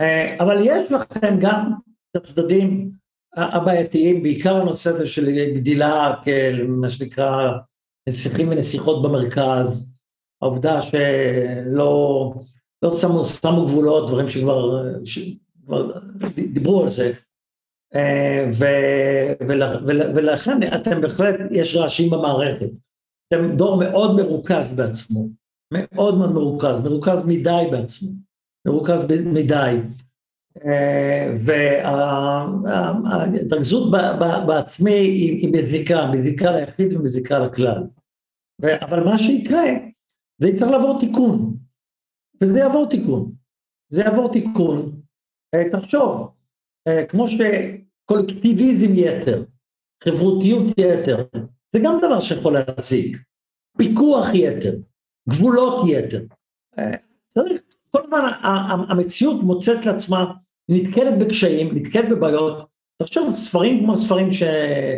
אה, אבל יש לכם גם את הצדדים הבעייתיים, בעיקר הנושא הזה של גדילה כמה שנקרא נסיכים ונסיכות במרכז, העובדה שלא לא שמו, שמו גבולות, דברים שכבר, שכבר דיברו על זה, אה, ו, ול, ולכן אתם בהחלט, יש רעשים במערכת. אתם דור מאוד מרוכז בעצמו, מאוד מאוד מרוכז, מרוכז מדי בעצמו, מרוכז מדי. אה, וההתרכזות בעצמי היא, מזיקה, מזיקה ליחיד ומזיקה לכלל. אבל מה שיקרה, זה יצטרך לעבור תיקון, וזה יעבור תיקון. זה יעבור תיקון. אה, תחשוב, כמו שקולקטיביזם יתר, חברותיות יתר, זה גם דבר שיכול להציג. פיקוח יתר, גבולות יתר. צריך, כל הזמן המציאות מוצאת לעצמה, נתקלת בקשיים, נתקלת בבעיות. תחשוב, ספרים כמו ספרים ש...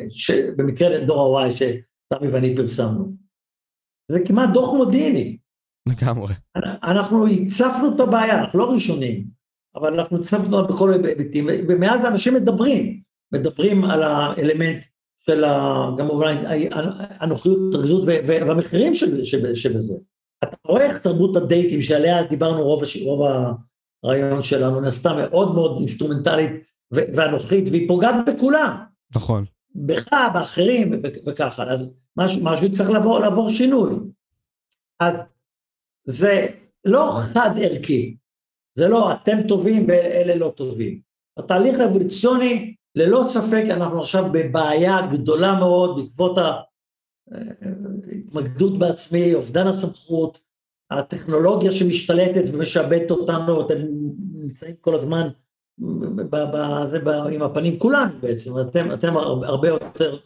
שבמקרה דור ה-Y שתמי ואני פרסמנו. זה כמעט דוח מודיעיני. לגמרי. אנחנו הצפנו את הבעיה, אנחנו לא ראשונים, אבל אנחנו הצפנו בכל היבטים, ומאז אנשים מדברים. מדברים על האלמנט של כמובן הנוחיות, הרגישות והמחירים שבזה. אתה רואה איך תרבות הדייטים שעליה דיברנו רוב, רוב הרעיון שלנו, נעשתה מאוד מאוד אינסטרומנטלית ואנוכית, והיא פוגעת בכולם. נכון. בך, באחרים וככה, אז משהו, משהו צריך לעבור, לעבור שינוי. אז זה לא חד ערכי, זה לא אתם טובים ואלה לא טובים. התהליך האבולוציוני, ללא ספק אנחנו עכשיו בבעיה גדולה מאוד בעקבות ההתמקדות בעצמי, אובדן הסמכות, הטכנולוגיה שמשתלטת ומשעבדת אותנו, אתם נמצאים כל הזמן בזה, עם הפנים כולנו בעצם, אתם, אתם הרבה יותר,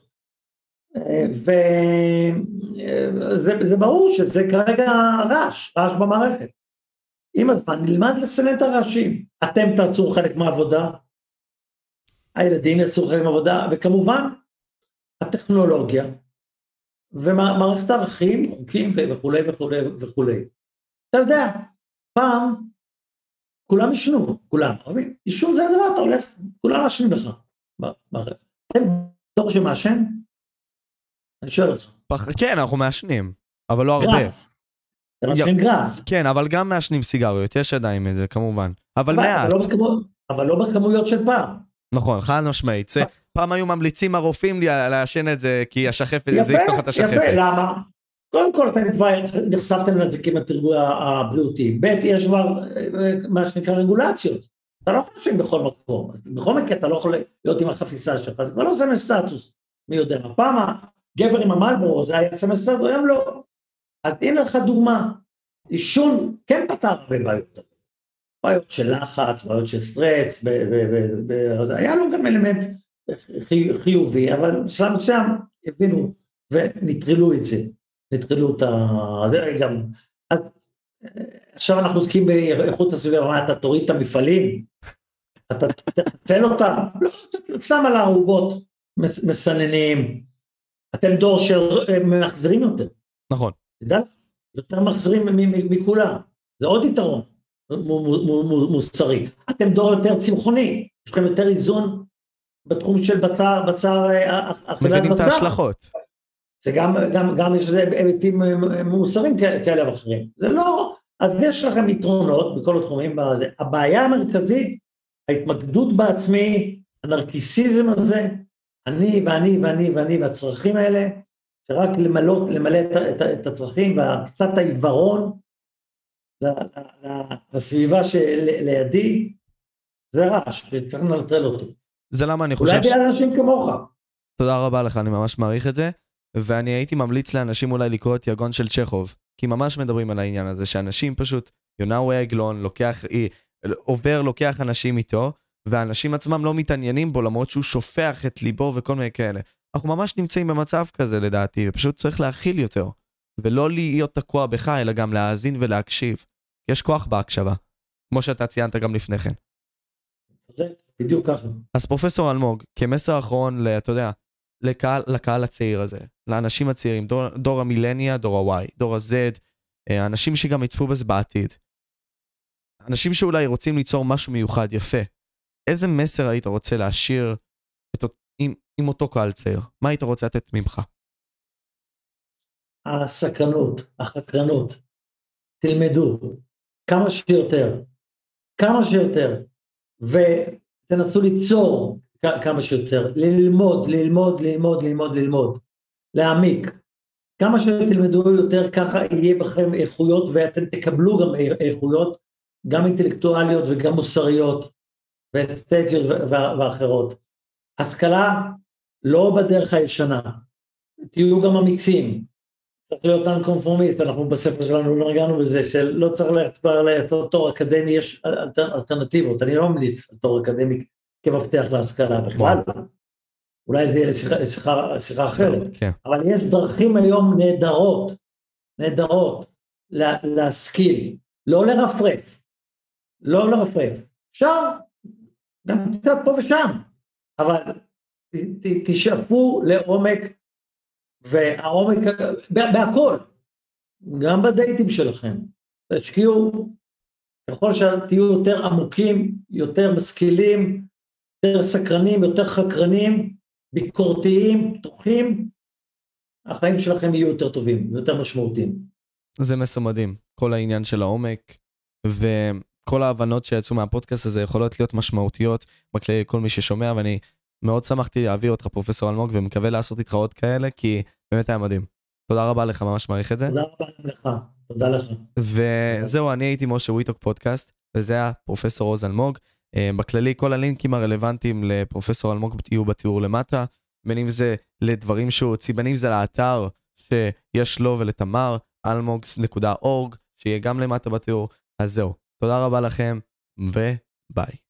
וזה ברור שזה כרגע רעש, רעש במערכת. עם הזמן נלמד לסנן את הרעשים, אתם תעצרו חלק מהעבודה, הילדים יעשו חלק מהעבודה, וכמובן הטכנולוגיה ומערכת הערכים, חוקים וכולי וכולי וכולי. אתה יודע, פעם כולם עישנו, כולם, עישון זה הדבר, אתה הולך, כולם מעשנים לך. אתם דור שמעשן? אני שואל אותך. כן, אנחנו מעשנים, אבל לא הרבה. גראס. כן, אבל גם מעשנים סיגריות, יש עדיין את זה, כמובן. אבל מעט. אבל לא בכמויות של פעם. נכון, חד משמעית. פעם היו ממליצים הרופאים לעשן את זה, כי השחפת, זה יפתח את השחפת. יפה, למה? קודם כל אתם כבר נחשפתם לנזקים הבריאותיים, ב' יש כבר מה שנקרא רגולציות, אתה לא יכול לשבת בכל מקום, אז בכל מקרה אתה לא יכול להיות עם החפיסה שלך, זה כבר לא סמל סטטוס, מי יודע מה, פעם הגבר עם המלבורו זה היה סמל סטטוס, היום לא, אז הנה לך דוגמה, עישון כן פתר הרבה בעיות, בעיות של לחץ, בעיות של סטרס, היה לו גם אלמנט חיובי, אבל בשלב מסוים הבינו ונטרלו את זה. נטרלו את ה... זה גם... אז עכשיו אנחנו עוסקים באיכות הסביבה, מה, אתה תוריד את המפעלים? אתה תצל אותם? לא, אתה שם על הערובות מסננים. אתם דור שמחזירים יותר. נכון. תדע לך, יותר מחזירים מכולם. זה עוד יתרון מוסרי. אתם דור יותר צמחוני, יש לכם יותר איזון בתחום של בצר, בצר, אכילת בצר. מבינים את ההשלכות. זה גם, גם, גם יש לזה היבטים מוסריים כאלה ואחרים. זה לא, אז יש לכם יתרונות בכל התחומים. הבעיה המרכזית, ההתמקדות בעצמי, הנרקיסיזם הזה, אני ואני ואני ואני והצרכים האלה, שרק למלא, למלא את, את, את הצרכים וקצת העיוורון לסביבה שלידי, זה רעש, שצריך לנטרל אותו. זה למה אני חושב... אולי בגלל אנשים כמוך. תודה רבה לך, אני ממש מעריך את זה. ואני הייתי ממליץ לאנשים אולי לקרוא את יגון של צ'כוב, כי ממש מדברים על העניין הזה, שאנשים פשוט, יונאווי עגלון לוקח, עובר, לוקח אנשים איתו, והאנשים עצמם לא מתעניינים בו למרות שהוא שופך את ליבו וכל מיני כאלה. אנחנו ממש נמצאים במצב כזה לדעתי, ופשוט צריך להכיל יותר, ולא להיות תקוע בך, אלא גם להאזין ולהקשיב. יש כוח בהקשבה, כמו שאתה ציינת גם לפני כן. בדיוק ככה. אז פרופסור אלמוג, כמסר אחרון, אתה יודע, לקהל, לקהל הצעיר הזה, לאנשים הצעירים, דור, דור המילניה, דור ה-Y, דור ה-Z, אה, אנשים שגם יצפו בזה בעתיד. אנשים שאולי רוצים ליצור משהו מיוחד, יפה. איזה מסר היית רוצה להשאיר את, עם, עם אותו קהל צעיר? מה היית רוצה לתת ממך? הסקרנות, החקרנות. תלמדו כמה שיותר, כמה שיותר, ותנסו ליצור כמה שיותר, ללמוד, ללמוד, ללמוד, ללמוד, ללמוד, להעמיק. כמה שתלמדו יותר, ככה יהיה בכם איכויות ואתם תקבלו גם איכויות, גם אינטלקטואליות וגם מוסריות ואסתטיות ואחרות. השכלה לא בדרך הישנה, תהיו גם אמיצים, צריך להיות אנקונפורמיסט, אנחנו בספר שלנו לא נגענו בזה, שלא צריך ללכת כבר לעשות תואר אקדמי, יש אלטרנטיבות, אני לא ממליץ על תואר אקדמי כמפתח להשכלה בכלל. אולי זה יהיה שיחה אחרת, כן. אבל יש דרכים היום נהדרות, נהדרות, לה, להשכיל, לא לרפרף, לא לרפרף. אפשר, גם קצת פה ושם, אבל תשאפו לעומק, והעומק, בהכל, גם בדייטים שלכם, תשקיעו, ככל שתהיו יותר עמוקים, יותר משכילים, יותר סקרנים, יותר חקרנים, ביקורתיים, פתוחים, החיים שלכם יהיו יותר טובים ויותר משמעותיים. זה מסר מדהים, כל העניין של העומק, וכל ההבנות שיצאו מהפודקאסט הזה יכולות להיות משמעותיות בכלי כל מי ששומע, ואני מאוד שמחתי להביא אותך פרופסור אלמוג, ומקווה לעשות איתך עוד כאלה, כי באמת היה מדהים. תודה רבה לך, ממש מעריך את זה. תודה רבה לך, תודה לך. וזהו, אני הייתי משה וויטוק פודקאסט, וזה היה פרופסור עוז אלמוג. אה, בכללי, כל הלינקים הרלוונטיים לפרופסור אלמוג יהיו בתיאור למטה, בין אם זה לדברים שהוא הוציא, בין אם זה לאתר שיש לו ולתמר, almogs.org, שיהיה גם למטה בתיאור. אז זהו, תודה רבה לכם, וביי.